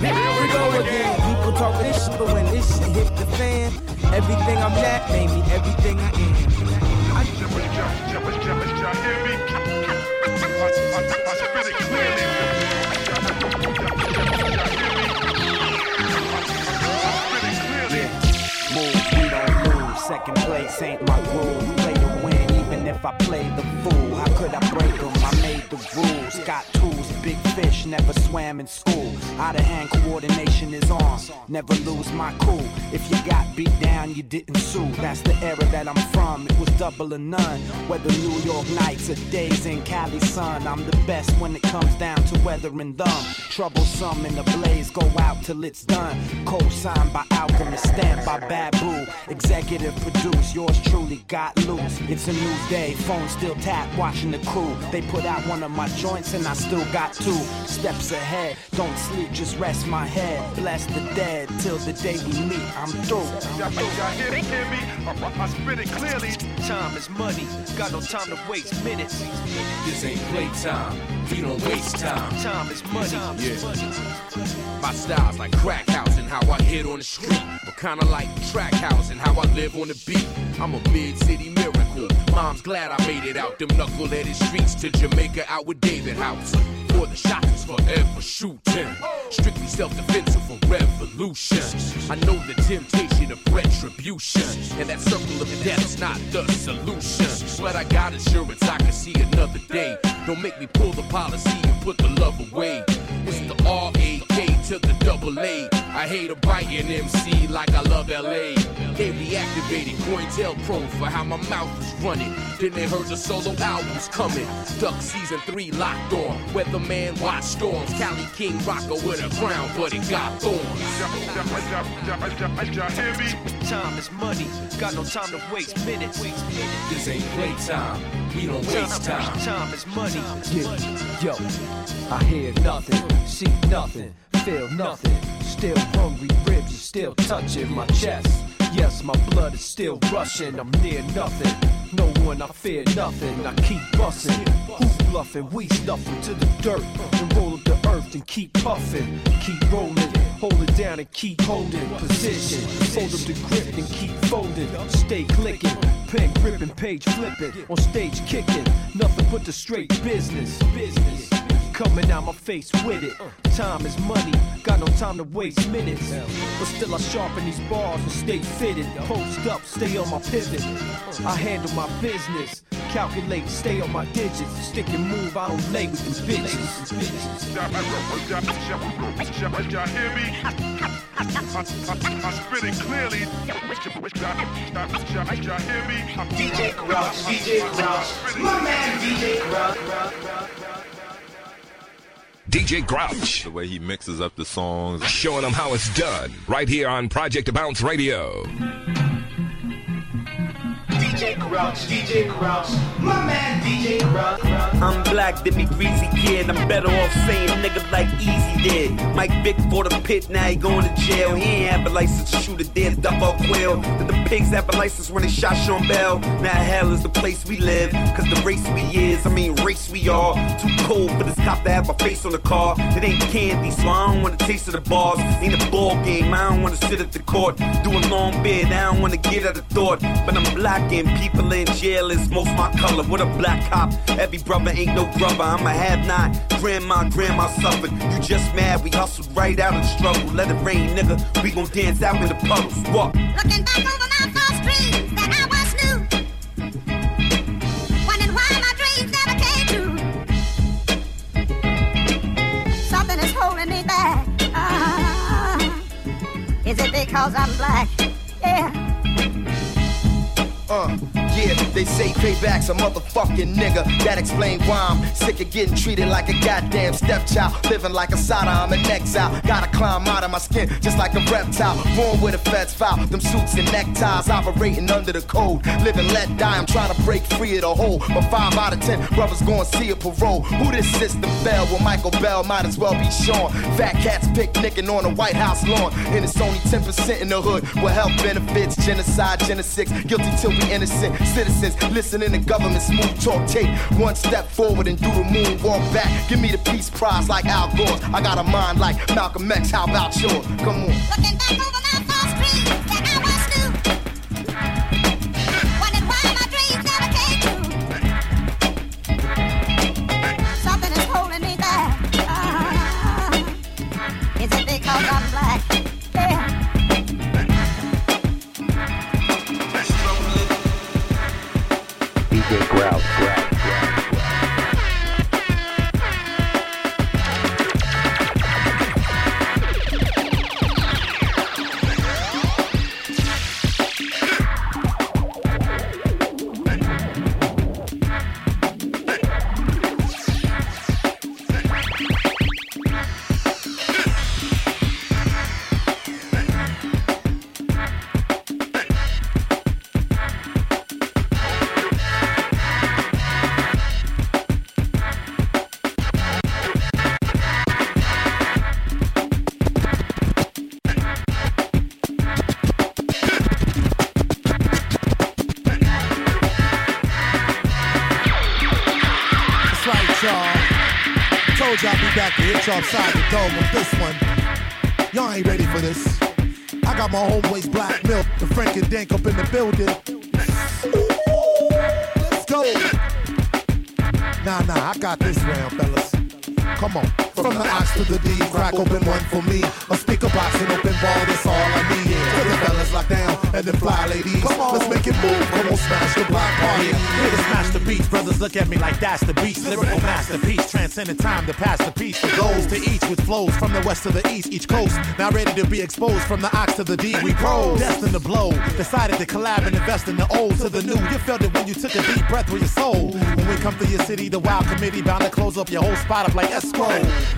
Here we go again. People talk this shit, but when this shit hit the fan, everything I'm not, maybe everything I am. I. Second place ain't my rule. Play to win, even if I play the fool. How could I break them? I made the rules. Got tools, big fish, never swam in school. Out of hand coordination is on. Never lose my cool. If you got beat down, you didn't sue. That's the era that I'm from. It was double or none. Whether New York nights or days in Cali sun, I'm the best when it comes down to weathering them. Troublesome in the blaze, go out till it's done. Co-signed by Alchemist, stamped by Babu. Executive produce, yours truly got loose. It's a new day, phone still tapped, watching the crew. They put out one of my joints and I still got two steps ahead. Don't sleep, just rest my head. Bless the dead till the day we meet. I'm through. Y'all hear me, hear me? I, I spit it clearly. Time is money, got no time to waste minutes. This ain't playtime. We don't waste time. Time is money. Yeah. My style's like crack house and how I hit on the street. But kinda like track house and how I live on the beat. I'm a mid city miracle. Mom's glad I made it out them knuckleheaded streets to Jamaica out with David House. For the shots is forever shooting. Strictly self defensive for revolution. I know the temptation of retribution. And that circle of death's not the solution. But I got insurance, I can see another day. Don't make me pull the policy and put the love away. It's the R-A-K to the double A. I hate a biting MC like I love LA. They reactivated COINTELPRO for how my mouth is running. Then they heard the solo albums coming. Duck season three locked on. Weatherman watch storms. Cali King rocker with a crown, but it got thorns. Y'all hear me? Time is money, got no time to waste minutes. This ain't playtime. We don't waste time. Time is money. Yeah, yo, I hear nothing, see nothing, feel nothing. Still hungry, ribs are still touching my chest. Yes, my blood is still rushing. I'm near nothing. No one, I fear nothing. I keep busting. Who's bluffing? We stuff 'em to the dirt and roll up the earth and keep puffing. Keep rolling, hold it down and keep holding position. Hold up the grip and keep folding. Stay clicking, pen gripping, page flipping. On stage kicking, nothing but the straight business. Business. Coming out my face with it. Time is money, got no time to waste minutes. But still, I sharpen these bars and stay fitted. Post up, stay on my pivot. I handle my business. Calculate, stay on my digits. Stick and move, I don't lay with them bitches. Y'all hear me? I, I, I spit it clearly. Y'all hear me? DJ Grouch, DJ Grouch, my man DJ Grouch. DJ Grouch. The way he mixes up the songs. Showing them how it's done. Right here on Project Bounce Radio. DJ Grouch, DJ Grouch, my man DJ Grouch. I'm black, me greasy kid. I'm better off saying nigga like Easy did. Mike Vick for the pit, now he going to jail. He ain't have a license to shoot a dead duck or quail. Did the pigs have a license when they shot Sean Bell? Now hell is the place we live. Cause the race we is, I mean race we are. Too cold for this cop to have a face on the car. It ain't candy, so I don't wanna taste of the bars. Ain't a ball game, I don't wanna sit at the court. Do a long bid, I don't wanna get out of thought. But I'm black and people in jail is most my color. What a black cop, every brother ain't no brother. I'm a have not. Grandma, grandma suffered. You just mad, we hustled right out of the struggle. Let it rain, nigga. We gon' dance out in the puddles. What? Looking back over my false dreams that I once knew. Wondering why my dreams never came true. Something is holding me back. Ah, is it because I'm black? Yeah. Uh, They say payback's a motherfucking nigga. That explain why I'm sick of getting treated like a goddamn stepchild. Living like a sada, I'm an exile. Gotta climb out of my skin just like a reptile. Born with a feds foul. Them suits and neckties operating under the code. Living let die, I'm trying to break free of the hole. But five out of ten brothers going to see a parole. Who this system fell? Well, Michael Bell might as well be Sean. Fat cats picnicking on the White House lawn. And it's only 10% in the hood with health benefits, genocide, genocide. Guilty till we innocent citizens. Listening to government smooth talk. Take one step forward and do the moon walk back. Give me the peace prize like Al Gore. I got a mind like Malcolm X. How about yours? Come on. Masterpiece, transcending time to pass each with flows from the west to the east, each coast. Now ready to be exposed from the ox to the D. We pros, destined to blow. Decided to collab and invest in the old to the new. You felt it when you took a deep breath with your soul. When we come to your city, the wild committee bound to close up your whole spot up like escrow.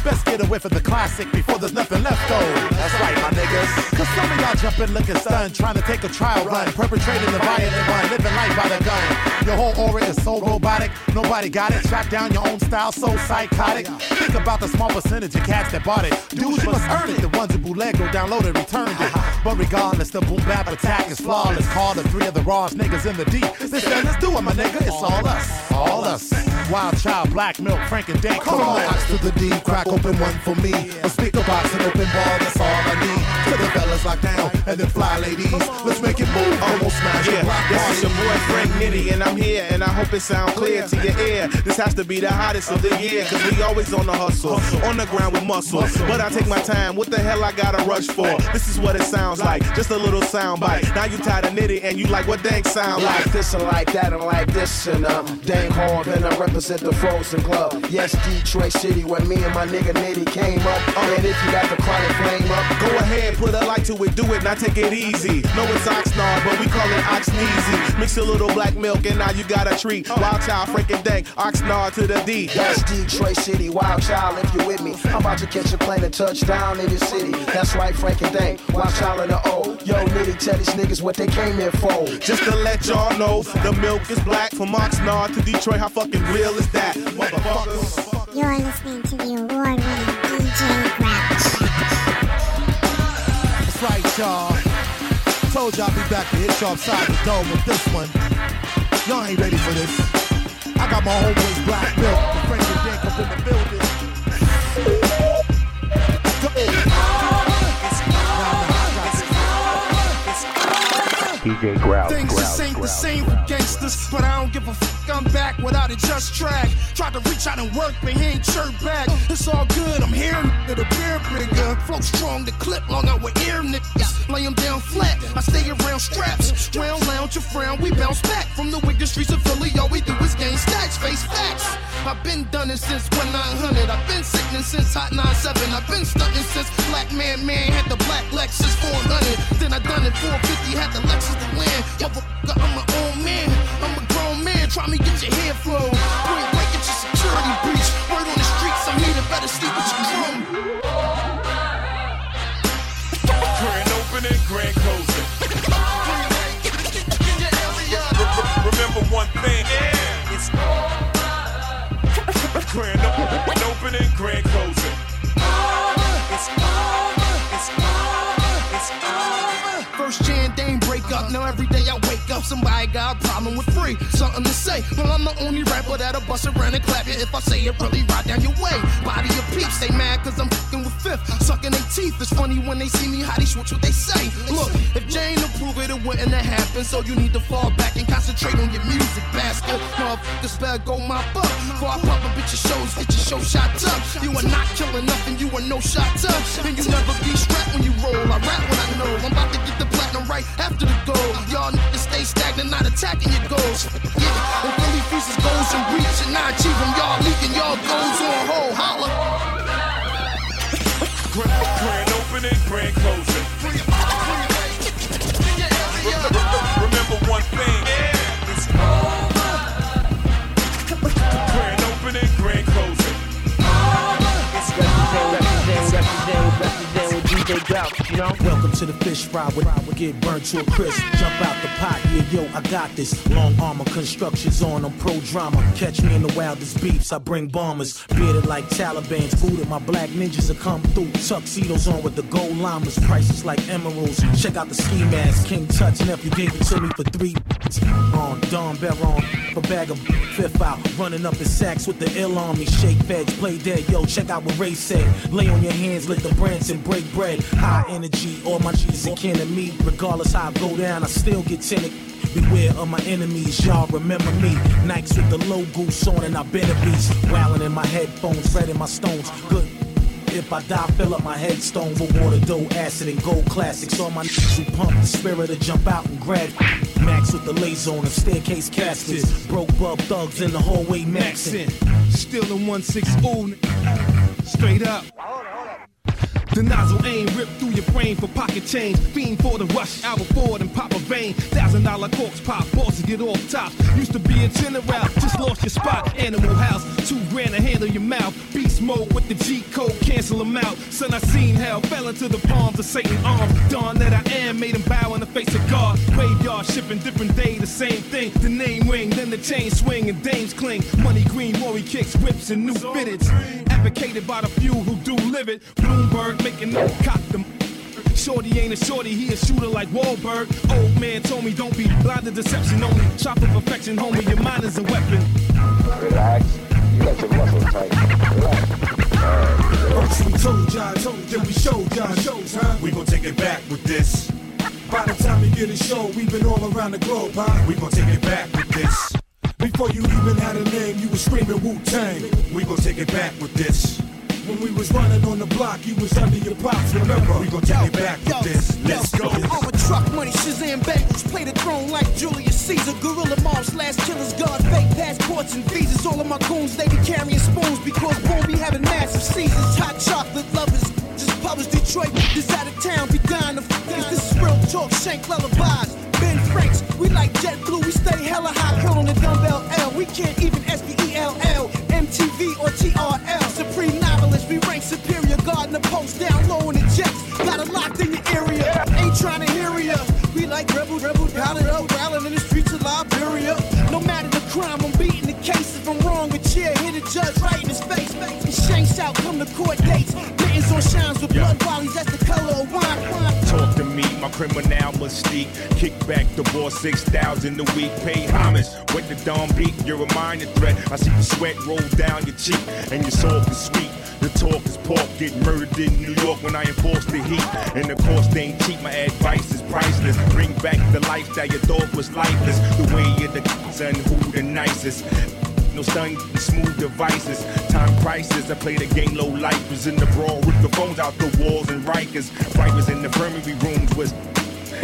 Best get away from the classic before there's nothing left though. That's right, my niggas. Cause some of y'all jumping looking stunned, trying to take a trial run, perpetrating the violent one, living life by the gun. Your whole aura is so robotic, nobody got it. Shot down your own style, so psychotic. Think about the small percentage of cats that bought it. Dudes, you must earn it. The ones who bootleg go download it, returned it. But regardless, the boom bap attack is flawless. Call the three of the rawest niggas in the deep. This said, let's do it, my nigga. It's all us, all us. Wild child, black milk, Frank and Dank. Come on, ox to the D, crack open one for me. A speaker box and open ball, that's all I need. To the fellas lock down and then fly ladies. Let's make it move. Almost smash Yeah, this is your boy Frank Nitty, and I'm here, and I hope it sound clear to your ear. This has to be the hottest of the year, cause we always on the hustle, on the ground with muscle. But I take my time, what the hell I gotta rush for? This is what it sounds like, just a little sound bite. Now you tired of Nitty, and you like what dank sound like. Like this and like that and like this and um dang hard and I represent the Frozen Club. Yes, Detroit City where me and my nigga Nitty came up. And if you got the chronic flame up, Go ahead, put a light to it, do it, now take it easy. No, it's Oxnard, but we call it Oxneasy. Mix a little black milk, and now you got a treat. Wild child, Frank and Dank, Oxnard to the D. That's Detroit City, wild child, if you with me. I'm about to catch a plane and touch down in your city. That's right, Frank and Dank, wild child in the O. Yo, Nitty, tell these niggas what they came here for. Just to let y'all know, the milk is black from Oxnard to Detroit. How fucking real is that, motherfuckers? You're listening to the award-winning DJ Grouch. That's right, y'all. Told y'all be back to hit y'all upside the dome with this one. Y'all ain't ready for this. I got my homeboys Black Milk, DJ Grouch. Things Grouch. just ain't the Grouch. same for gangsters, but I don't give a fuck. I'm back without a just track. Tried to reach out and work, but he ain't chirp back. It's all good, I'm here, nigga, the beer bigger. Flow strong, the clip long out with ear niggas. Lay 'em down flat, I stay around straps. Round lounge or frown, we bounce back. From the wicked streets of Philly, all we do is gain stacks, face facts. I've been done it since 1900. I've been sickening since Hot 97. I've been stunting since Black Man Man had the black Lexus 400. Then I done it 450, had the Lexus to win. Motherfucker, I'm my own man. I'm Try me, get your hair flown. Point blank, your security breach. Word on the streets, I'm here to better sleep with your drum. Grand opening, grand closing. Remember one thing. It's grand opening, grand closing. It's it's Break up. Now every day wake up, somebody got a problem with free. Something to say. Well, I'm the only rapper that'll bust around and clap you if I say it really right down your way. Body of peeps, they mad cause I'm fucking with fifth. Sucking their teeth. It's funny when they see me how they switch what they say. Look, if Jane approve it, it wouldn't have happened. So you need to fall back and concentrate on your music, bastard. Motherfuckers better go my up. Before I pop up at your shows, get your show shot up. You are not killing nothing, you are no shot up. And you never be strapped when you roll. I rap when I know. I'm about to get the platinum right after the goal. Y'all niggas stay stagnant, not attacking your goals. Yeah, and Philly freezes goals and reach and not achieve them. Y'all leaking y'all goals on hold. Holla. grand, grand opening, grand closing. Welcome to the fish fry where I get burnt to a crisp. Jump out the pot, yeah, yo, I got this. Long armor constructions on, I'm pro drama. Catch me in the wildest beefs, I bring bombers. Bearded like Taliban's, booted my black ninjas will come through. Tuxedos on with the gold llamas, prices like emeralds. Check out the ski mask, King Touch nephew gave it to me for three. On Don Baron, a bag of fifth out, running up in sacks with the ill me. Shake feds, play dead, yo, check out what Ray said. Lay on your hands, let the Branson break bread. High energy, all my G's are kin to me. Regardless how I go down, I still get tinted. Beware of my enemies, y'all remember me. Nikes with the low goose on and I've been a beast. Wailing in my headphones, red in my stones. Good if I die, fill up my headstone with water, dough, acid, and gold classics. All my niggas who pump the spirit to jump out and grab. Max with the laser on the staircase caskets. Broke bub thugs in the hallway maxing. Still in 1-6 straight up. The nozzle aim ripped through your brain for pocket change. Fiend for the rush, hour forward and pop a vein. Thousand dollar corks pop, bosses get off top. Used to be a general, just lost your spot. Animal house, two grand to handle your mouth. Beast mode with the G code, cancel them out. Son, I seen hell, fell into the palms of Satan arms. Dawn that I am, made him bow in the face of God. Graveyard shipping, different day, the same thing. The name ring, then the chain swing and dames cling. Money green, Maury kicks, whips, and new fitteds. Advocated by the few who do live it. Bloomberg making up cock them. Shorty ain't a shorty, he a shooter like Wahlberg. Old man told me don't be blind to deception only. Shop for perfection, homie, your mind is a weapon. Relax. You got your muscles tight. Relax. First we told y'all, told, then we showed y'all shows, huh? We gon' take it back with this. By the time we get a show, we've been all around the globe, huh? We gon' take it back with this. Before you even had a name, you was screaming Wu-Tang. We gon' take it back with this. When we was running on the block, you was under your pops, remember? We gon' take it back with this. Let's go. I'm a truck money, Shazam Bengals. Play the throne like Julius Caesar. Gorilla mob slash killers, guard fake passports and visas. All of my goons, they be carrying spoons because boom, be having massive seasons. Hot chocolate lovers. Just published Detroit, this out of town, be dying to f- this is real talk, shank lullabies. Ben Franks, we like JetBlue, we stay hella high, curl on the dumbbell L. We can't even S-P-E-L-L, MTV or TRL. Supreme novelist, we rank superior, guarding the post down low in the jets. Got it locked in your area, ain't trying to hear ya. We like rebel, rebel, dialing up, rallying in the streets of Liberia. No matter the crime, I'm beating the case. If I'm wrong, a chair, hit a judge right in his face. And shanks out, come to court dates. Mittens on shines with blood volleys, that's the color of wine. Talk to me, my criminal mystique. Kick back the ball 6,000 a week. Pay homage with the dawn beat. You're a minor threat. I see the sweat roll down your cheek, and your soul is sweet. Talk is pork, get murdered in New York when I enforce the heat. And the cost ain't cheap, my advice is priceless. Bring back the life that you thought was lifeless. The way you're the son who the nicest. No stun, smooth devices. Time prices, I play the game low lifers in the brawl. Rip the phones out the walls and Rikers. Vipers in the infirmary rooms was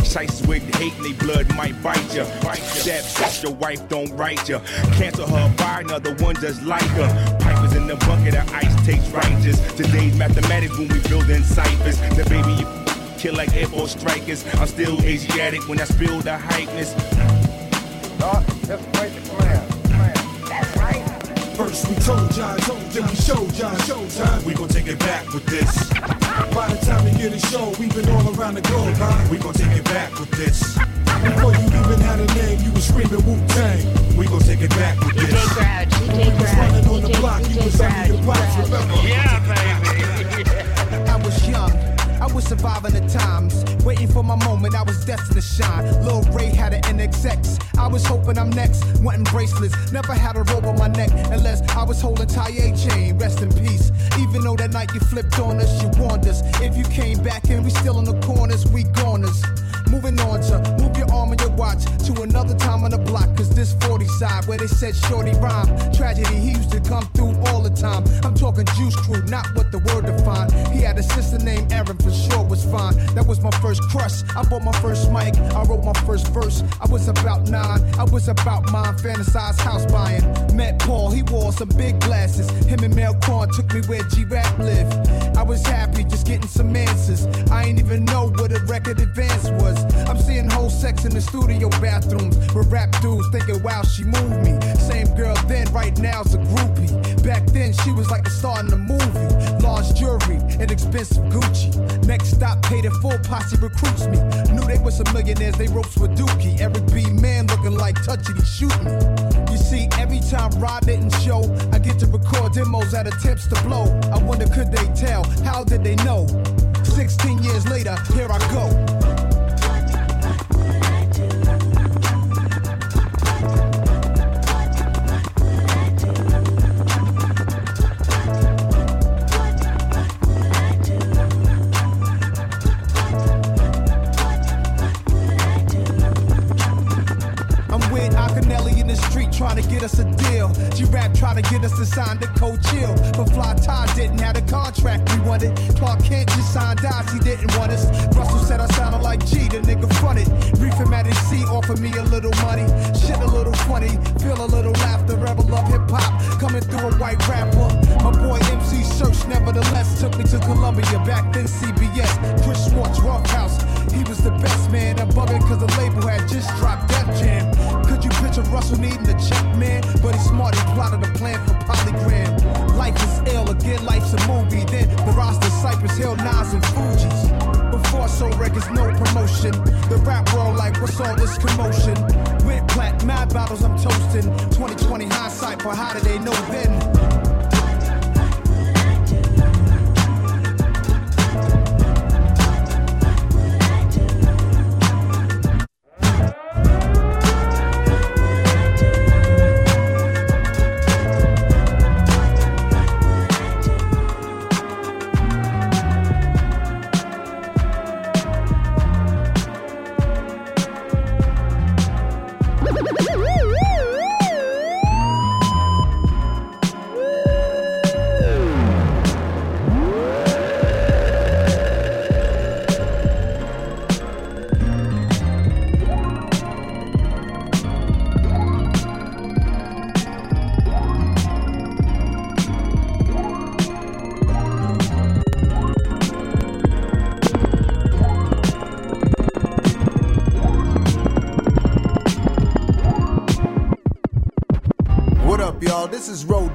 Shices with hate and they blood might bite ya. Stab sex, your wife don't write ya. Cancel her, buy another one just like her. Pipers in the bucket of ice takes righteous. Today's mathematics when we building ciphers. The baby you kill like Air Force strikers. I'm still Asiatic when I spill the hypeness. Uh, Start, first we told y'all, told then we showed y'all, showtime. We gon' take it back with this. By the time we get a show, we've been all around the globe, huh? We gon' take it back with this. Before you even had a name, you was screaming Wu Tang. We gon' take it back with DJ this. Grouch, DJ was running on the DJ, block, you DJ was under your Grouch. pops, remember? I was young. Was surviving the times, waiting for my moment. I was destined to shine. Lil Ray had an NXX. I was hoping I'm next. Wanting bracelets, never had a rope on my neck unless I was holding Taye chain. Rest in peace. Even though that night you flipped on us, you warned us. If you came back and we still in the corners, we goners. Moving on to move your arm and your watch to another time on the block. Cause this 40 side where they said shorty rhyme. Tragedy, he used to come through all the time. I'm talking juice crew, not what the word defined. He had a sister named Erin, for sure was fine. That was my first crush. I bought my first mic, I wrote my first verse. I was about nine, I was about mine, fantasized house buying. Met Paul, he wore some big glasses. Him and Mel Korn took me where G-Rap lived. I was happy just getting some answers. I ain't even know what a record advance was. I'm seeing whole sex in the studio bathrooms with rap dudes thinking, wow, she moved me. Same girl then, right now's a groupie. Back then, she was like the star in the movie. Large jewelry and expensive Gucci. Next stop, paid in full, posse recruits me. Knew they were some millionaires, they ropes with Dookie. Eric B. Man looking like touchy, he shoot me. You see, every time Rod didn't show, I get to record demos at attempts to blow. I wonder, could they tell? How did they know? 16 years later, here I go. Trying to get us a deal. G-Rap trying to get us to sign the code chill. But Fly Ty didn't have the contract we wanted. Clark Kent just signed us, he didn't want us. Russell said I sounded like G, the nigga fronted. Reefing at his C offered me a little money. Shit a little funny, feel a little laughter. Rebel of hip hop coming through a white rapper. My boy MC Search nevertheless took me to Columbia. Back then CBS, Chris Schwartz, Ruffhouse. He was the best man. I'm bugging cause the label had just dropped Def Jam. Could you picture Russell needing a I records, no promotion. The rap world, like, what's all this commotion? With plat, mad battles, I'm toasting. 2020 hindsight, but how did they know then?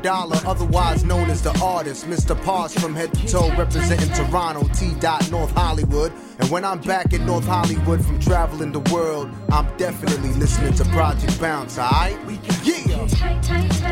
Dollar, otherwise known as the artist. Mr. Posh from head to toe, representing Toronto, T. Dot, North Hollywood. And when I'm back in North Hollywood from traveling the world, I'm definitely listening to Project Bounce, alright? Yeah!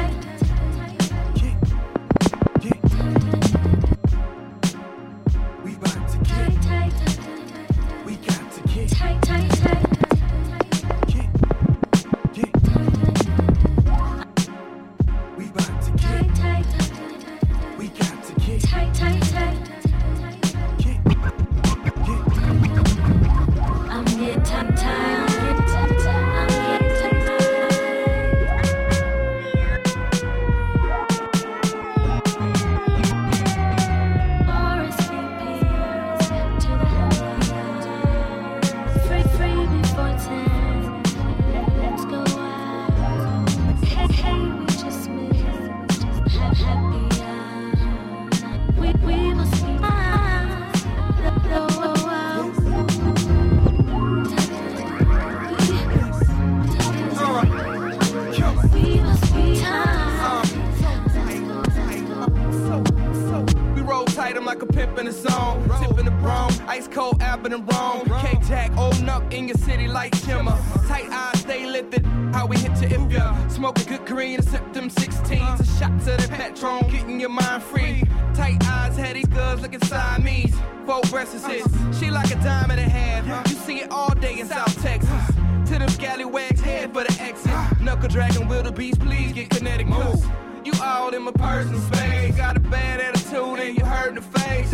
South Texas. To them scallywags, head for the exit. Knuckle dragon, wildebeest, please get kinetic move. You all in my personal space. Got a bad attitude and you hurt in the face.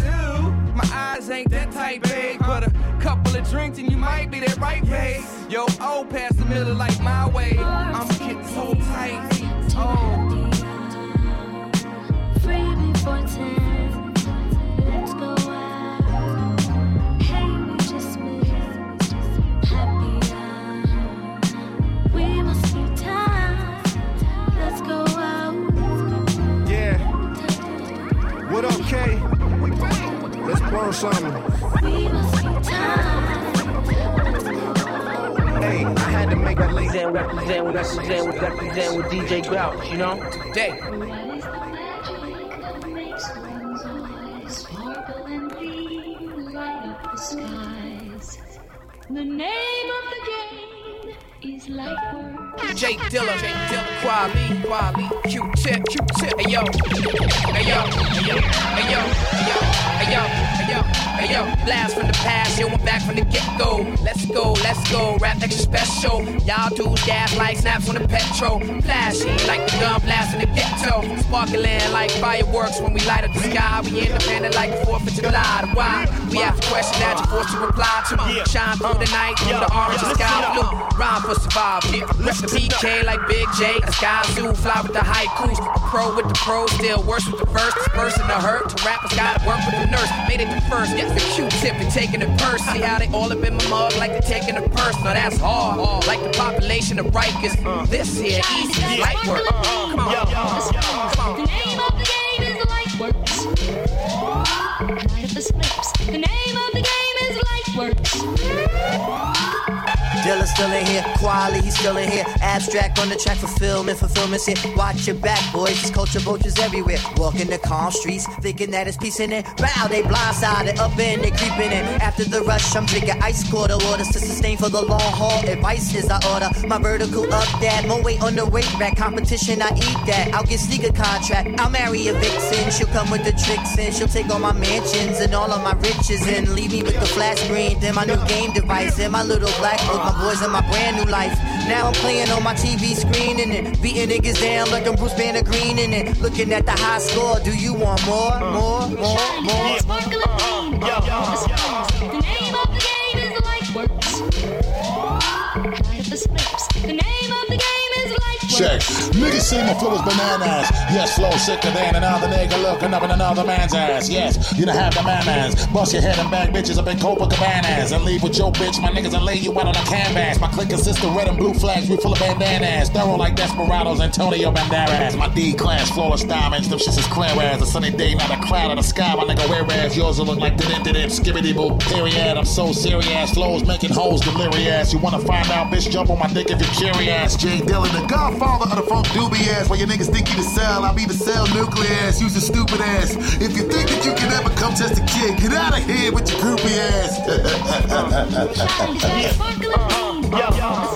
My eyes ain't that tight, babe. But a couple of drinks and you might be that right, babe. Yo, old past the middle like my way. I'm getting so tight. Oh. Free before 10. Let's burn something. Hey, I had to make a late. Represent, represent, represent, represent with DJ Grouch, you know? Today. The name of the is work. Jay Dilla, Jay Dilla, Quali, Quali, Q-Tip, Q-Tip, hey yo, hey yo, hey yo, hey yo, hey yo, hey yo, hey yo, blast from the past, yo, I'm back from the get-go. Let's go, let's go, rap extra special. Y'all dudes gas like snaps on the petrol, flashy like the gun blast in the ghetto, sparkling like fireworks when we light up the sky. We independent like the Fourth of July. Why? We ask a question that you're forced to reply to. Shine through the night, through the orange and sky blue. Rhyme for survival. Rest the PK like Big J. A sky zoo, fly with the haikus. A pro with the pro, still worse with the verse. Dispersing the hurt. To rappers gotta work with the nurse. Made it the first. The Q-tip and taking it purse. See how they all up in my mug like they taking a purse. Now that's hard. Like the population of Rikers. This here easy light work. Come on, come The Dilla still in here, quality, he's still in here. Abstract on the track, fulfillment, fulfillment's here. Watch your back, boys, there's culture vultures everywhere. Walking the calm streets, thinking that it's peace in it. Bow, they blindsided, up in, they creeping in. After the rush, I'm drinking ice quarter waters to sustain for the long haul. Advice is I order, my vertical up that. More weight on the weight rack, competition, I eat that. I'll get sneaker contract, I'll marry a vixen. She'll come with the tricks and she'll take all my mansions and all of my riches and leave me with the flat screen. Then my new game device and my little black book, boys and my brand new life. Now I'm playing on my TV screen and it, beating niggas down like I'm Bruce Banner Green and it, looking at the high score. Do you want more, more, more, more? Sparkle Check. Niggas see my flow is bananas. Yes, flow sicker than another nigga looking up in another man's ass. Yes, you don't have the manners. Bust your head and bag bitches up in Copacabanas. And leave with your bitch, my niggas, and lay you out on a canvas. My consists of red and blue flags, we full of bandanas. Thorough like Desperados, Antonio Banderas. My D class, flawless diamonds, them shits is clear as a sunny day, not a cloud in the sky. My nigga, whereas yours will look like did did it, skibbity boo. Period, I'm so serious. Flows making hoes delirious. You wanna find out, bitch, jump on my dick if you're curious. Jay Dillon, the godfather of the funk doobie ass. While your niggas think you the cell, I'll be the cell nucleus. Use your stupid ass. If you think that you can ever come test a kid, get out of here with your groupie ass. Sparkle and beam,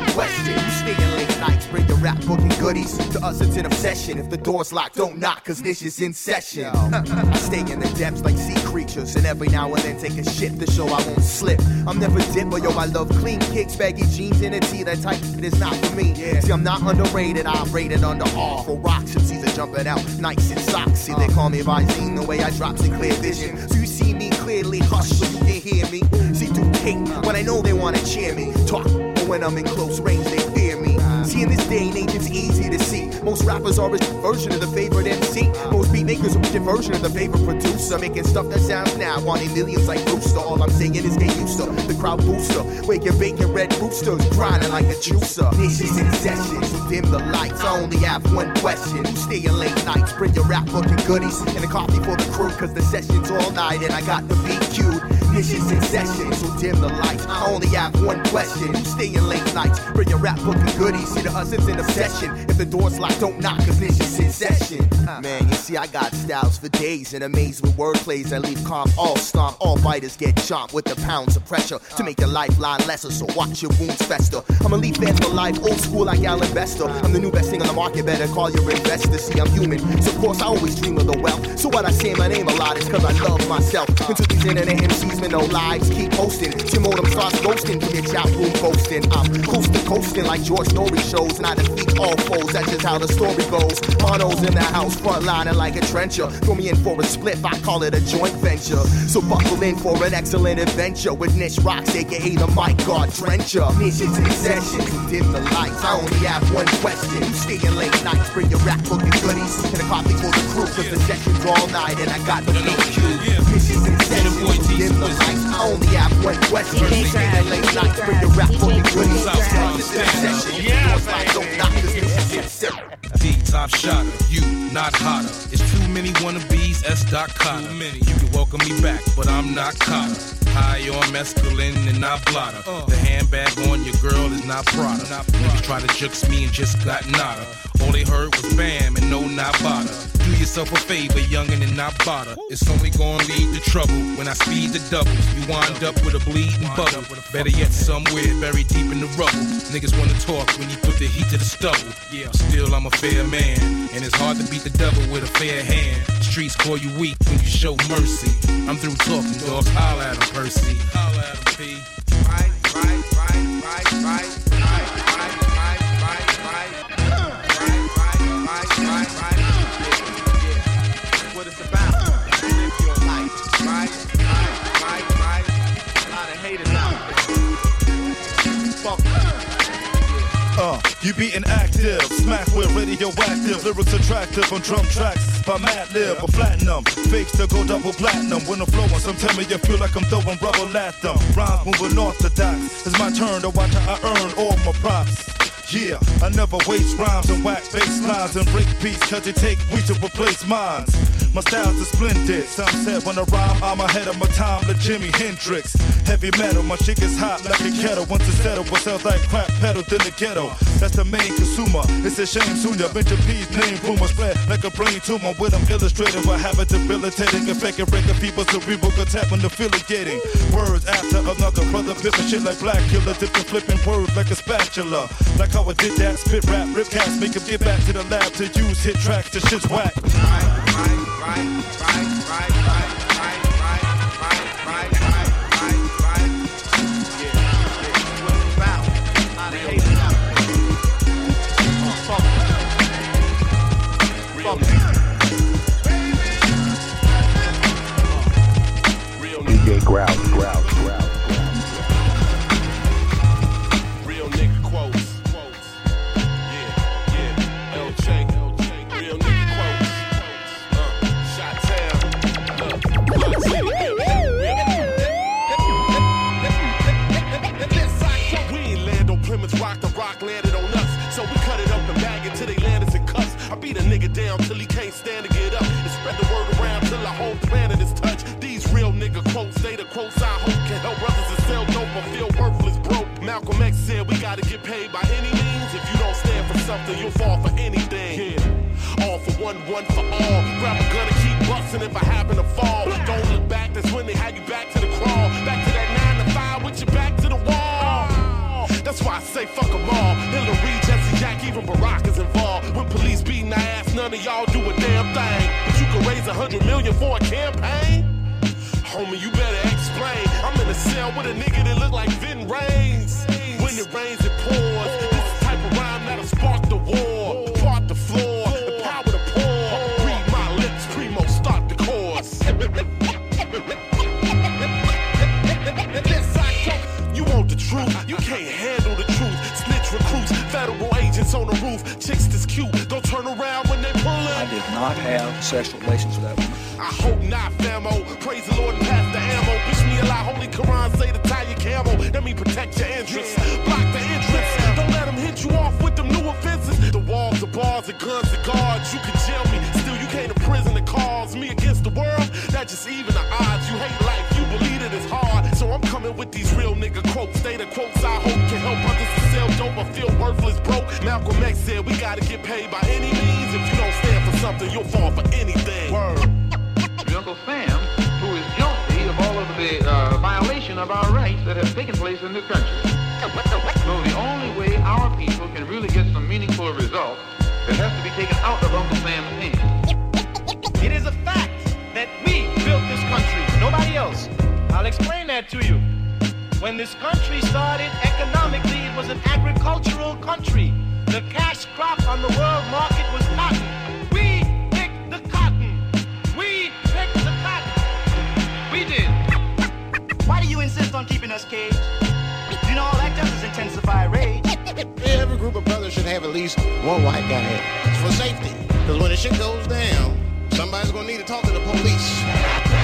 one question. You staying late nights, bring your rap book and goodies. To us, it's an obsession. If the door's locked, don't knock, cause this is in session. I stay in the depths like sea creatures, and every now and then take a shit to show I won't slip. I'm never dip, but yo, I love clean kicks, baggy jeans, and a tee. That type it is not for me. See, I'm not underrated, I'm rated under R for rocks. MCs are jumping out, nice and socks. See, they uh. call me Visine, the way I drops in clear vision. So you see me clearly, hush so you can hear me. See, do hate when I know they wanna cheer me. Talk, when I'm in close range, they fear me. See, in this day and age, it's easy to see Most rappers are a version of the favorite MC. Most beat makers are a version of the favorite producer. Making stuff that sounds now, wanting millions like Brewster. All I'm saying is get used to the crowd booster. Wake your bacon red roosters, grinding like a juicer. This is in session, so dim the lights. I only have one question. Stay staying late nights? Bring your rap book and goodies and a coffee for the crew, cause the session's all night and I got the beat cued. In session, so dim the lights. I only have one question. Who's staying late nights? Bring your rap book and goodies. See the hustle's in obsession. If the door's locked, don't knock, cause this is in session. Man, you see, I got styles for days and amazed with wordplays that leave calm all stomp. All biters get chomped with the pounds of pressure to make your lifeline lesser. So watch your wounds fester. I'm a leaf fan for life, old school like Allan Bester. I'm the new best thing on the market, better call your investor. See, I'm human, so of course I always dream of the wealth. So what I say my name a lot is cause I love myself. Until these internet MCs no lives keep posting. Tim Odom starts ghosting, get out room boasting. I'm coast to coasting like George Story shows, and I defeat all foes. That's just how the story goes. Mono's in the house, front lining like a trencher. Throw me in for a split, I call it a joint venture. So buckle in for an excellent adventure with Nish Rocks, aka the Mike Guard Trencher. Nish is in session, to dim the lights. I only have one question. You staying late nights, bring your rap book and goodies, and a coffee for the crew, cause the session's all night, and I got the beat cue. Nish is in session, to the lights. I only have one question. You staying late nights, bring your rap book and goodies, and this is in session. Yeah, don't knock this, this is. D top shotter, you not hotter. It's too many wannabes, S. Dot Cotter. You can welcome me back, but I'm not Cotter. High on mescaline and not blotter. The handbag on your girl is not Prada. Niggas try to jukes me and just got nada. All they heard was bam and no not bother. Do yourself a favor, youngin' and not bother. It's only gonna lead to trouble when I speed the double. You wind up with a bleeding bubble. Better yet, somewhere buried deep in the rubble. Niggas wanna talk when you put the heat to the stubble. Yeah, still I'm a fair man, and it's hard to beat the devil with a fair hand. Streets call you weak when you show mercy. I'm through talking, dogs. Holla at him, Percy. Holla at him, P. you be inactive, smack with radioactive, lyrics attractive on drum tracks by Madlib or Platinum. Fakes to go double platinum when I'm flowing. Some tell me you feel like I'm throwing rubble at them. Rhymes moving orthodox. It's my turn to watch how I earn all my props. Yeah, I never waste rhymes and wax bass lines and break beats cause you take weeks to replace mines. My styles are splendid. Some said when I rhyme, I'm ahead of my time like Jimi Hendrix. Heavy metal, my shit gets hot like a kettle. Once it's settled, what sounds like crap pedal in the ghetto. That's the main consumer. It's a shame soon ya Benja P's name rumor spread like a brain tumor. With them illustrated, I have a debilitating effect and breaking people's cerebral attack when affiliating. Words after another brother flipping shit like black killer, dipping flipping words like a spatula. Like how I did that, spit rap, rip cats, make 'em get back to the lab to use hit tracks. The shit's whack. DJ get paid by any means. If you don't stand for something, you'll fall for anything. Yeah. All for one, one for all. Grab a gun and keep busting if I happen to fall. Don't look back, that's when they had you back to the crawl. Back to that nine to five with your back to the wall. That's why I say fuck them all. Hillary, Jesse, Jack, even Barack is involved. When police beating our ass, none of y'all do a damn thing. But you can raise a hundred million for a campaign? Homie, you better explain. I'm in a cell with a nigga that look like Ving Rhames. When it rains, it pours. This is type of rhyme that'll spark the war. Part the floor, the poor. Read my lips, primo, start the chorus. You want the truth, you can't handle the truth. Snitch recruits, Federal agents on the roof, chicks cute. Don't turn around when they pullin'. I did not have sexual relations with that woman. I hope not, famo. Praise the Lord and pass the ammo. Bitch me a lie, holy Quran say to tie your camel. Let me protect your interests, Block the entrance. Don't let them hit you off with them new offenses. The walls, the bars, the guns, the guards. You can jail me. Still, you came to prison and cause me against the world. That just even the odds. You hate life, you believe it is hard. So I'm coming with these real nigga quotes. They the quotes I hope can help others to sell dope or feel worthless broke. Malcolm X said we gotta get paid by any means. If you don't stand for something, you'll fall for anything. Place in this country. So the only way our people can really get some meaningful results, it has to be taken out of Uncle Sam's hands. It is a fact that we built this country, nobody else. I'll explain that to you. When this country started economically, it was an agricultural country. The cash crop on the world market was cotton. Insist on keeping us caged? You know all that does is intensify rage. Every group of brothers should have at least one white guy. It's for safety. Because when the shit goes down, somebody's gonna need to talk to the police.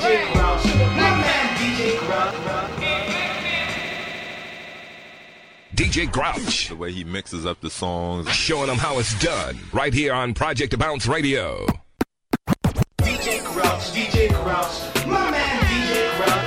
DJ drag. My man, man, DJ Crouch. DJ Grouch. The way he mixes up the songs. Showing them how it's done. Right here on Project Bounce Radio. DJ Grouch, DJ Grouch. My man, DJ Crouch.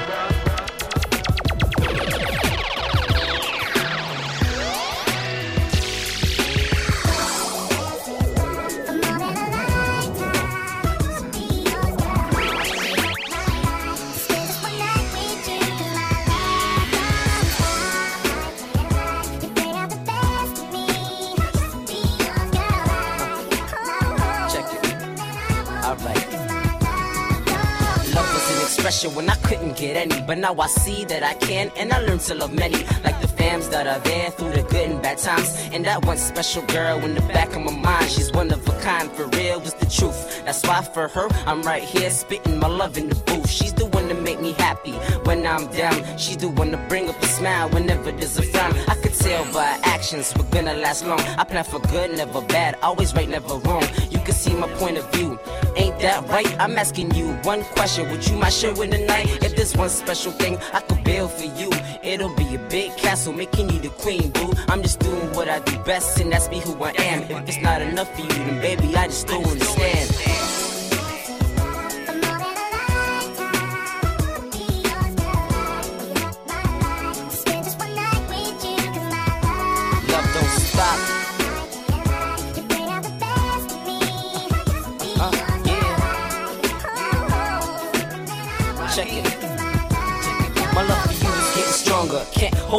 Expression when I couldn't get any, but now I see that I can, and I learned to love many, like the fams that are there through the good and bad times. And that one special girl in the back of my mind, she's one of a kind, for real, was the truth. That's why for her, I'm right here spitting my love in the booth. She's the one to make me happy when I'm down. She's the one to bring up a smile whenever there's a frown. I by actions we're gonna last long. I plan for good, never bad, always right, never wrong. You can see my point of view. Ain't that right? I'm asking you one question. Would you mind sharing the night? If there's one special thing I could build for you, it'll be a big castle making you the queen, boo. I'm just doing what I do best, and that's be who I am. If it's not enough for you, then baby, I just don't understand.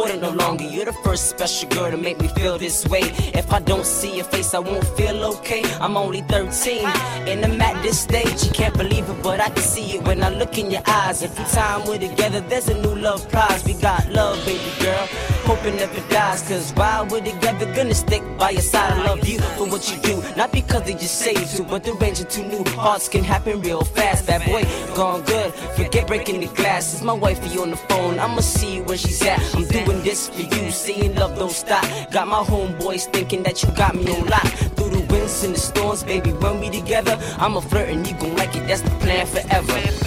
No longer. You're the first special girl to make me feel this way. If I don't see your face, I won't feel okay. I'm only 13 and I'm at this stage. You can't believe it, but I can see it when I look in your eyes. Every time we're together, there's a new love prize. We got love, baby girl. Hope it never dies. Cause while we're together, gonna stick by your side. I love you for what you do. Not because they just say you but the range of two new hearts can happen real fast. That boy, gone good. Forget breaking the glass. It's my wifey on the phone. I'ma see where she's at. I'm doing this for you. Saying love don't stop. Got my homeboys thinking that you got me on lock. Through the winds and the storms, baby, when we together, I'ma flirt and you gon' like it. That's the plan forever.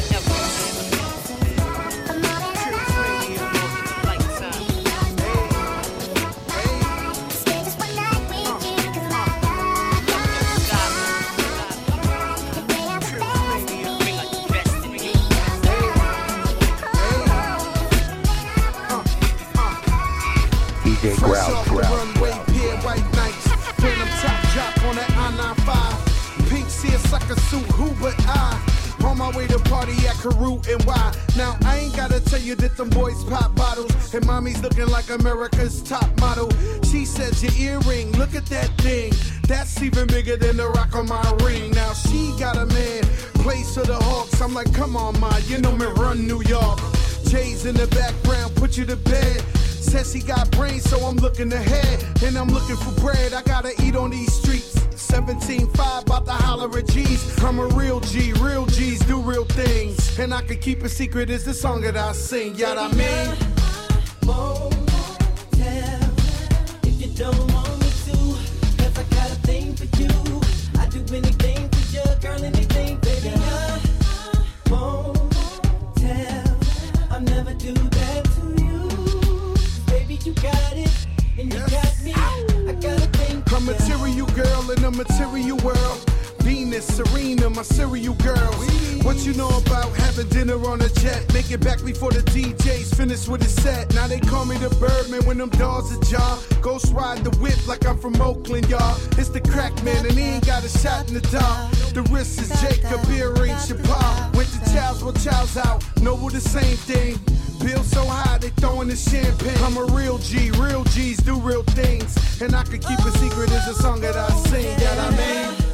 Carew and why? Now I ain't gotta tell you that them boys pop bottles and mommy's looking like America's top model. She says your earring, look at that thing. That's even bigger than the rock on my ring. Now she got a man, place of the Hawks. I'm like, come on, ma, you know me run New York. Jay's in the background, put you to bed. Says he got brains, so I'm looking ahead. And I'm looking for bread. I gotta eat on these streets. 17.5, about to holler at G's. I'm a real G, real G's do real things. And I can keep a secret, is the song that I sing. Yeah, I mean. If you don't a material world. Venus, Serena, my serial girls. What you know about having dinner on a jet? Make it back before the DJ's finished with his set. Now they call me the Birdman when them dogs are jaw. Ghost ride the whip like I'm from Oakland, y'all. It's the crack man, and he ain't got a shot in the dark. The wrist is Jacob, earring Chappelle. Went to Child's, well, Child's out. Noble the same thing. Bill so high, they throwing the champagne. I'm a real G, real G's do real things. And I could keep a secret, is a song that I sing, that I mean.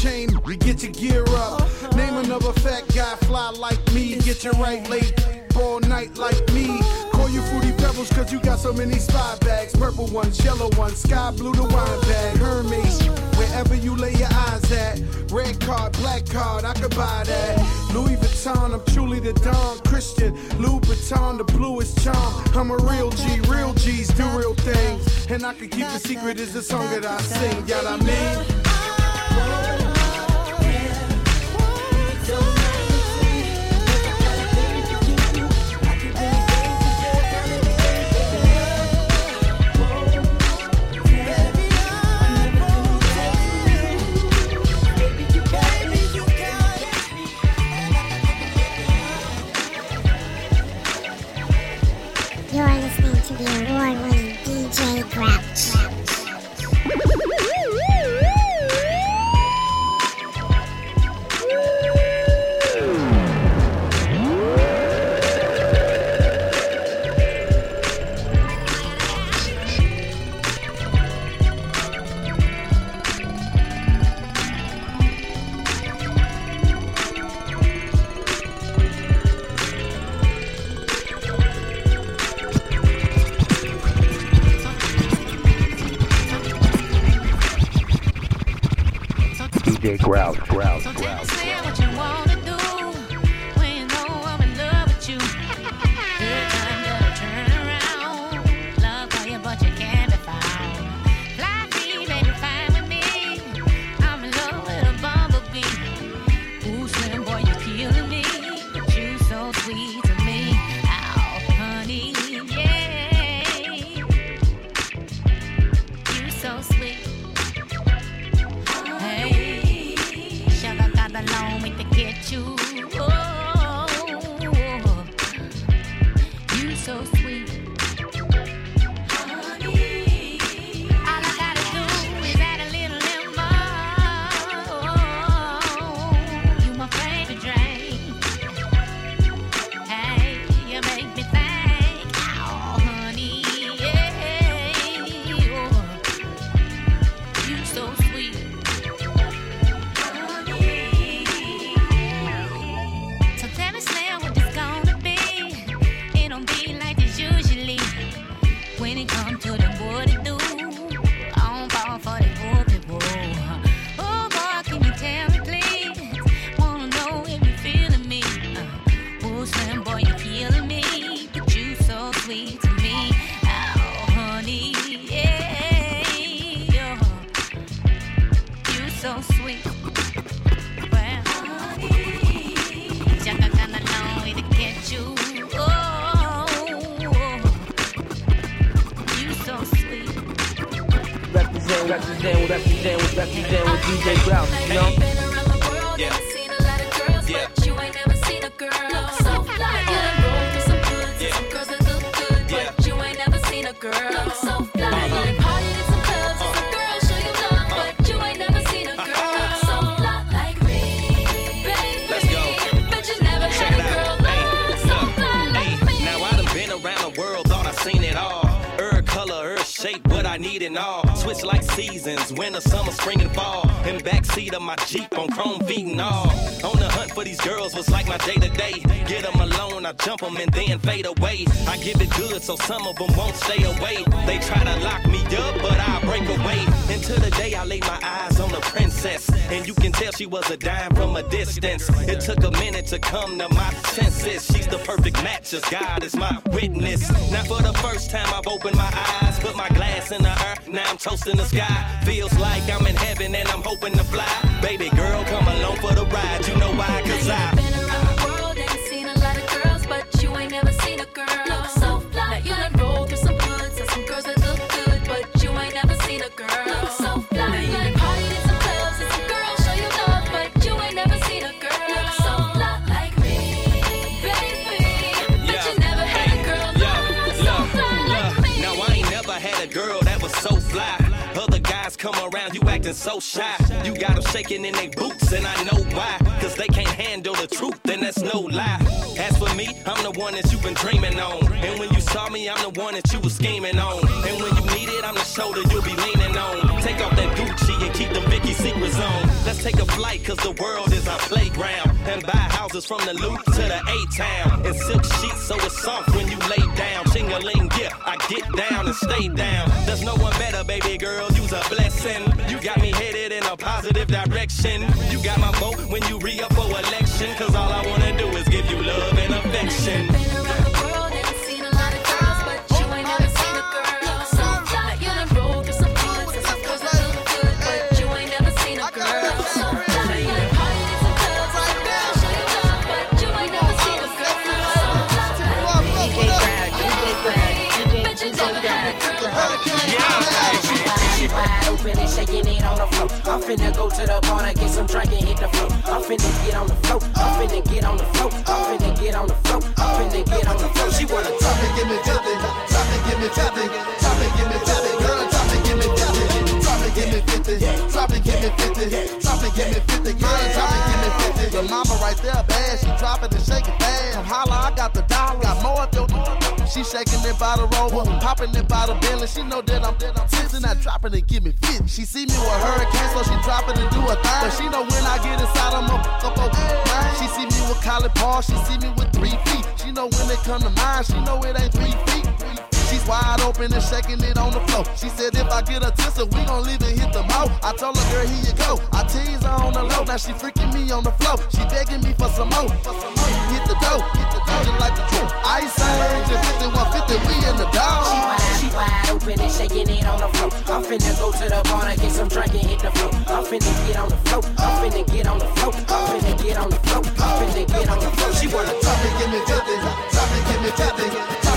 Chain. We get your gear up. Name another fat guy, fly like me. Get your right late, all night like me. Call you fruity pebbles, cause you got so many spy bags. Purple ones, yellow ones, sky blue the wine bag. Hermes, wherever you lay your eyes at. Red card, black card, I could buy that. Louis Vuitton, I'm truly the Don Christian. Louis Vuitton, the bluest charm. I'm a real G, real G's do real things. And I can keep a secret, is the song that I sing. Yeah, I mean. Summer, spring, and fall. In backseat of my Jeep on chrome feet and all. On the hunt for these girls was like my day to day. Get them alone, I jump them and then fade away. I give it good so some of them won't stay away. They try to lock me up, but I break away. Until the day I lay my eyes on the princess. And you can tell she was a dime from a distance. It took a minute to come to my senses. She's the perfect match, as God is my witness. Now for the first time I've opened my eyes, put my glass in the air. Now I'm toasting the sky. Feels like I'm in heaven and I'm hoping to fly. Baby girl, come along for the ride. You know Cause I. so shy. You got them shaking in their boots, and I know why. Cause they can't handle the truth, and that's no lie. As for me, I'm the one that you've been dreaming on. And when you saw me, I'm the one that you were scheming on. And when you need it, I'm the shoulder you'll be leaning on. Take off that Gucci and keep them Vicky secrets on. Let's take a flight, cause the world is our playground. And buy houses from the loop to the A-town. And silk sheets so it's soft when you lay down. Ching-a-ling, yeah, I get down and stay down. There's no one better, baby girl, you's a blessing. You got me headed in a positive direction. You got my vote when you re-up for election. Cause all I wanna do is give you love and affection. Open and shaking it on the floor. I'm finna go to the bar to get some drink and hit the floor. I'm finna get on the floor. I'm finna get on the floor. I'm finna get on the floor. I'm finna get on the floor. She wanna Drop it, give me fifty. Drop it, give me fifty. Drop it, give me me fifty. Drop it, give me fifty. Drop it, give me fifty. Girl, drop it, give me fifty. The mama right there, bad. She drop it and shake it fast. Come holla, I got the dollar. Got more if your she shaking it by the rover, popping it by the Bentley. She know that I'm that I'm tipsy, not dropping it, give me fit. She see me with hurricane, so she drop it and do a thing. But she know when I get inside, I'm up up over. She see me with Collie Paul, she see me with three feet. She know when it come to mine, she know it ain't three feet. She's wide open and shaking it on the floor. She said if I get a tissue, we gon' leave and hit the mouth. I told her, girl, here you go. I tease her on the low, now she freaking me on the floor. She begging me for some more. Hit the dough, hit the dough, just like the truth. Ice Age and 5150, we in the dog. She wide, she wide open and shaking it on the floor. I'm finna go to the bar to get some drink and hit the floor. I'm finna get on the floor. I'm finna get on the floor. I'm finna get on the floor. I'm finna get on the floor. She wanna Drop it, give me 50. Drop it, give me 50.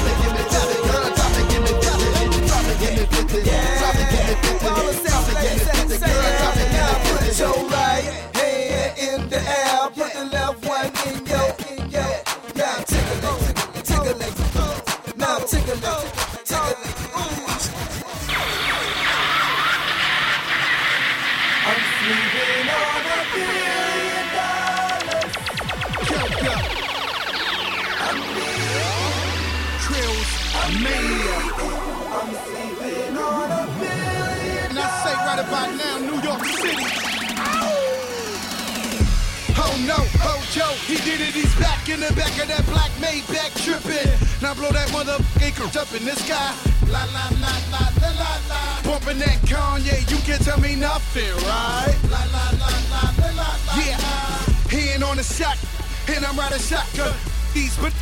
Drop it, give me in the back of that black Maybach tripping. Now blow that motherfucker up in the sky. La la la la la la la. Bumping that Kanye, you can't tell me nothing, right? La la la la la la la. Yeah, hand on the shot, and I'm riding shotgun. These but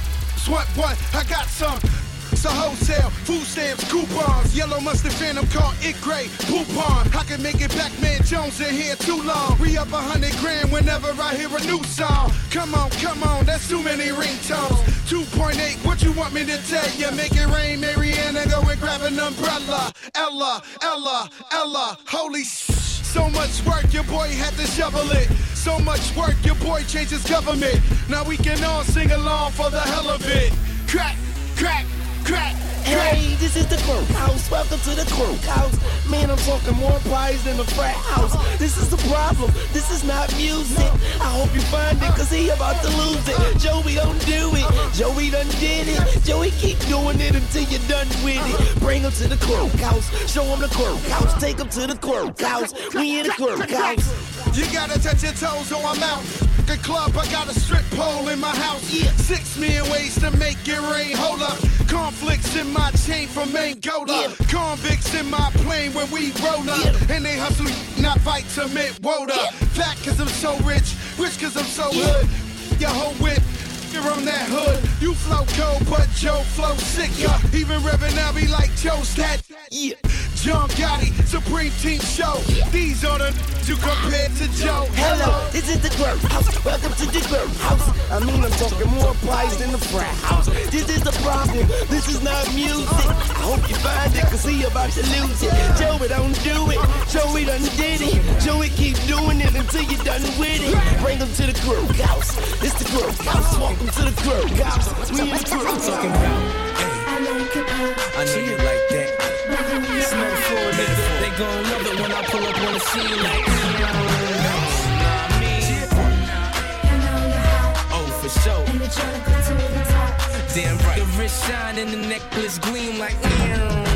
what what? I got some. A wholesale, food stamps, coupons, yellow mustard phantom called it gray, poupon. I can make it back, man Jones in here too long. Re up a hundred grand whenever I hear a new song. Come on, come on, that's too many ringtones. 2.8, what you want me to tell you? Make it rain, Mariana, go and grab an umbrella. Ella, Ella, Ella, holy sh. So much work, your boy had to shovel it. So much work, your boy changed his government. Now we can all sing along for the hell of it. Crack, crack, crack, Hey, this is the Croak House. Welcome to the Croak House. Man, I'm talking more pies than a frat house. This is the problem. This is not music. I hope you find it, cause he about to lose it. Joey, don't do it. Joey done did it. Joey, keep doing it until you're done with it. Bring him to the Croak House. Show him the Croak House. Take him to the Croak House. We in the Croak House. You gotta touch your toes or I'm out. The club, I got a strip pole in my house. Yeah. Six million ways to make it rain. Hold up. Conflicts in my chain from Angola. Convicts in my plane when we roll up. And they hustle, not fight to mint woda. Fat cause I'm so rich. Rich cause I'm so hood. Your whole whip. You're on that hood. You flow cold, but Joe flow sicker. Even Reverend now be like Joe Stat. Yeah. John Gotti, Supreme Team Show. These are the you compare to Joe. Hello, this is the Croak House. Welcome to the Croak House. I mean, I'm talking more pies than the frat house. This is the problem. This is not music. I hope you find it, cause he about to lose it. Joey, don't do it. Joey done did it. Joey, keep doing it until you're done with it. Bring him to the Croak House. It's the Croak House. Welcome to the Croak House. We in the Croak Talking about. I know you like gon' love it when I pull up on the scene like. Oh. Damn right. The wrist shine and the necklace gleam like. Nah,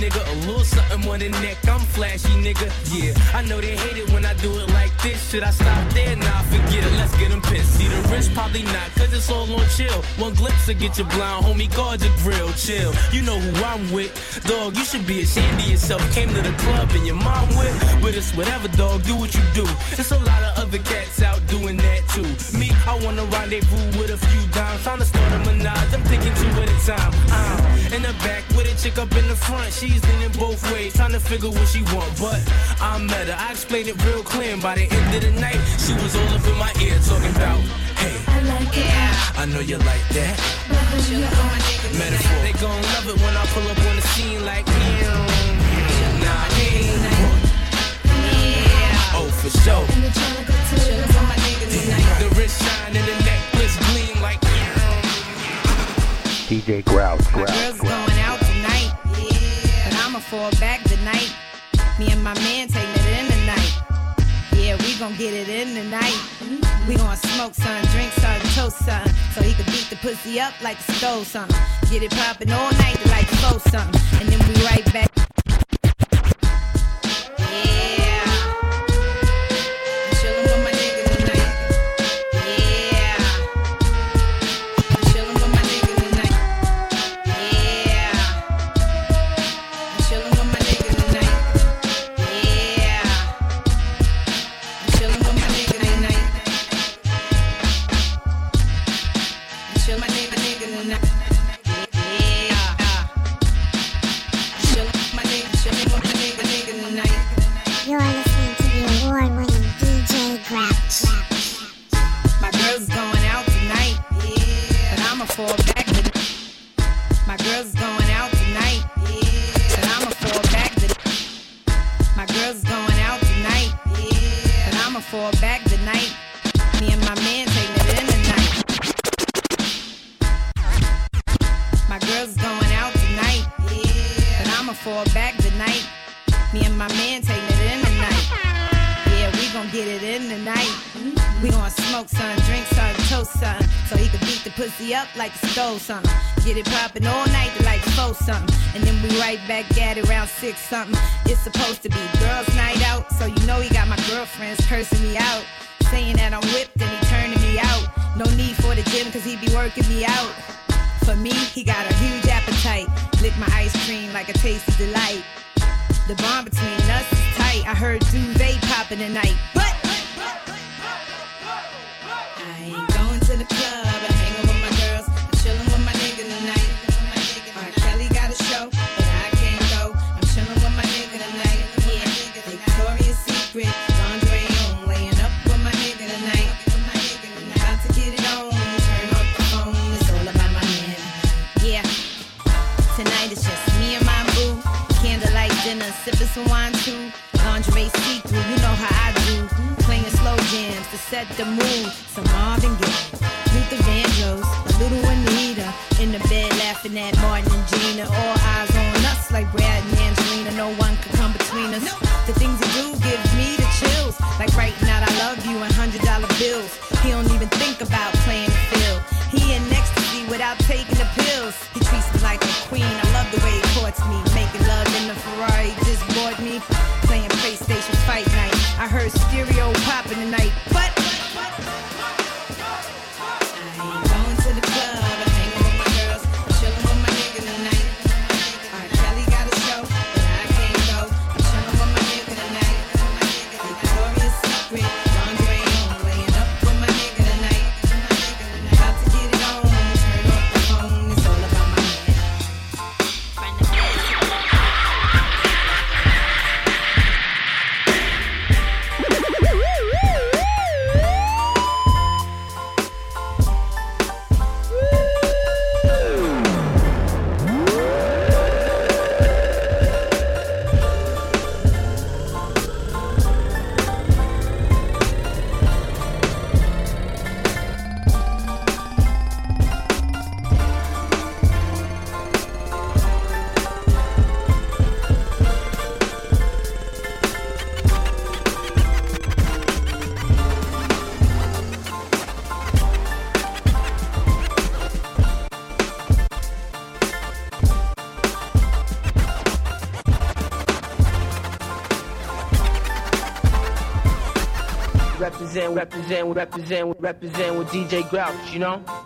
nigga. A little something on the neck, I'm flashy, nigga. Yeah, I know they hate it when I do it like this. Should I stop there? Nah, forget it, let's get them pissed. See the wrist, probably not, cause it's all on chill. One glimpse to get you blind, homie, guard your grill, chill. You know who I'm with, dog, you should be ashamed of yourself. Came to the club and your mom with, but it's whatever, dog, do what you do. There's a lot of other cats out doing that too. Me, I wanna rendezvous with a few dimes, trying to start a menage. I'm thinking two at a time. I'm in the back with a chick up in the front. She's leaning both ways, trying to figure what she want. But I met her, I explained it real clear. And by the end of the night, she was all up in my ear talking about, hey, I like it. I know you like that. Metaphor. They gon' love it when I pull up on the scene like, yeah, nah, yeah. Oh, for sure. The wrist shine and the necklace gleam like, DJ Grouse, My Grouse, Grouse. Fall back tonight. Me and my man taking it in tonight. Yeah, we gon' get it in tonight. We gon' smoke some, drink some, toast some, so he can beat the pussy up like a stove something. Get it poppin' all night like flow something, and then we right back. Six something. It's supposed The things you do gives me the chills. Like right now, I love you and hundred dollar bills. He don't even think about represent, represent, represent, represent with DJ Grouch, you know?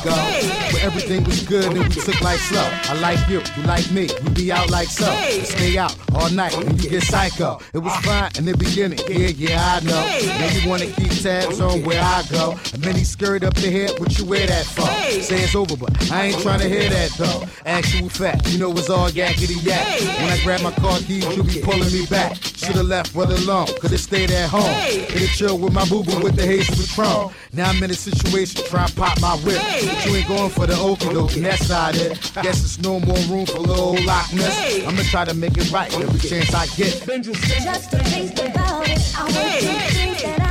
ago. Where everything was good and we took life slow. I like you, you like me, we be out like so. We stay out all night and you get psycho. It was fine in the beginning, yeah, yeah, I know. Now you wanna keep tabs on where I go. And many scurried up the head, what you wear that for? Say it's over, but I ain't trying to hear that though. Actual fact, you know it's all yakety yak. When I grab my car keys, you be pulling me back. Should've left well alone, could've stayed at home. Hey. Could've chilled with my boo boo with the haze of the chrome. Now I'm in a situation, try and pop my whip. Hey. But you ain't going for the okie and that's not it. Guess it's no more room for little Loch Ness. Hey. I'ma try to make it right every chance I get. Just to taste the it, I want hey.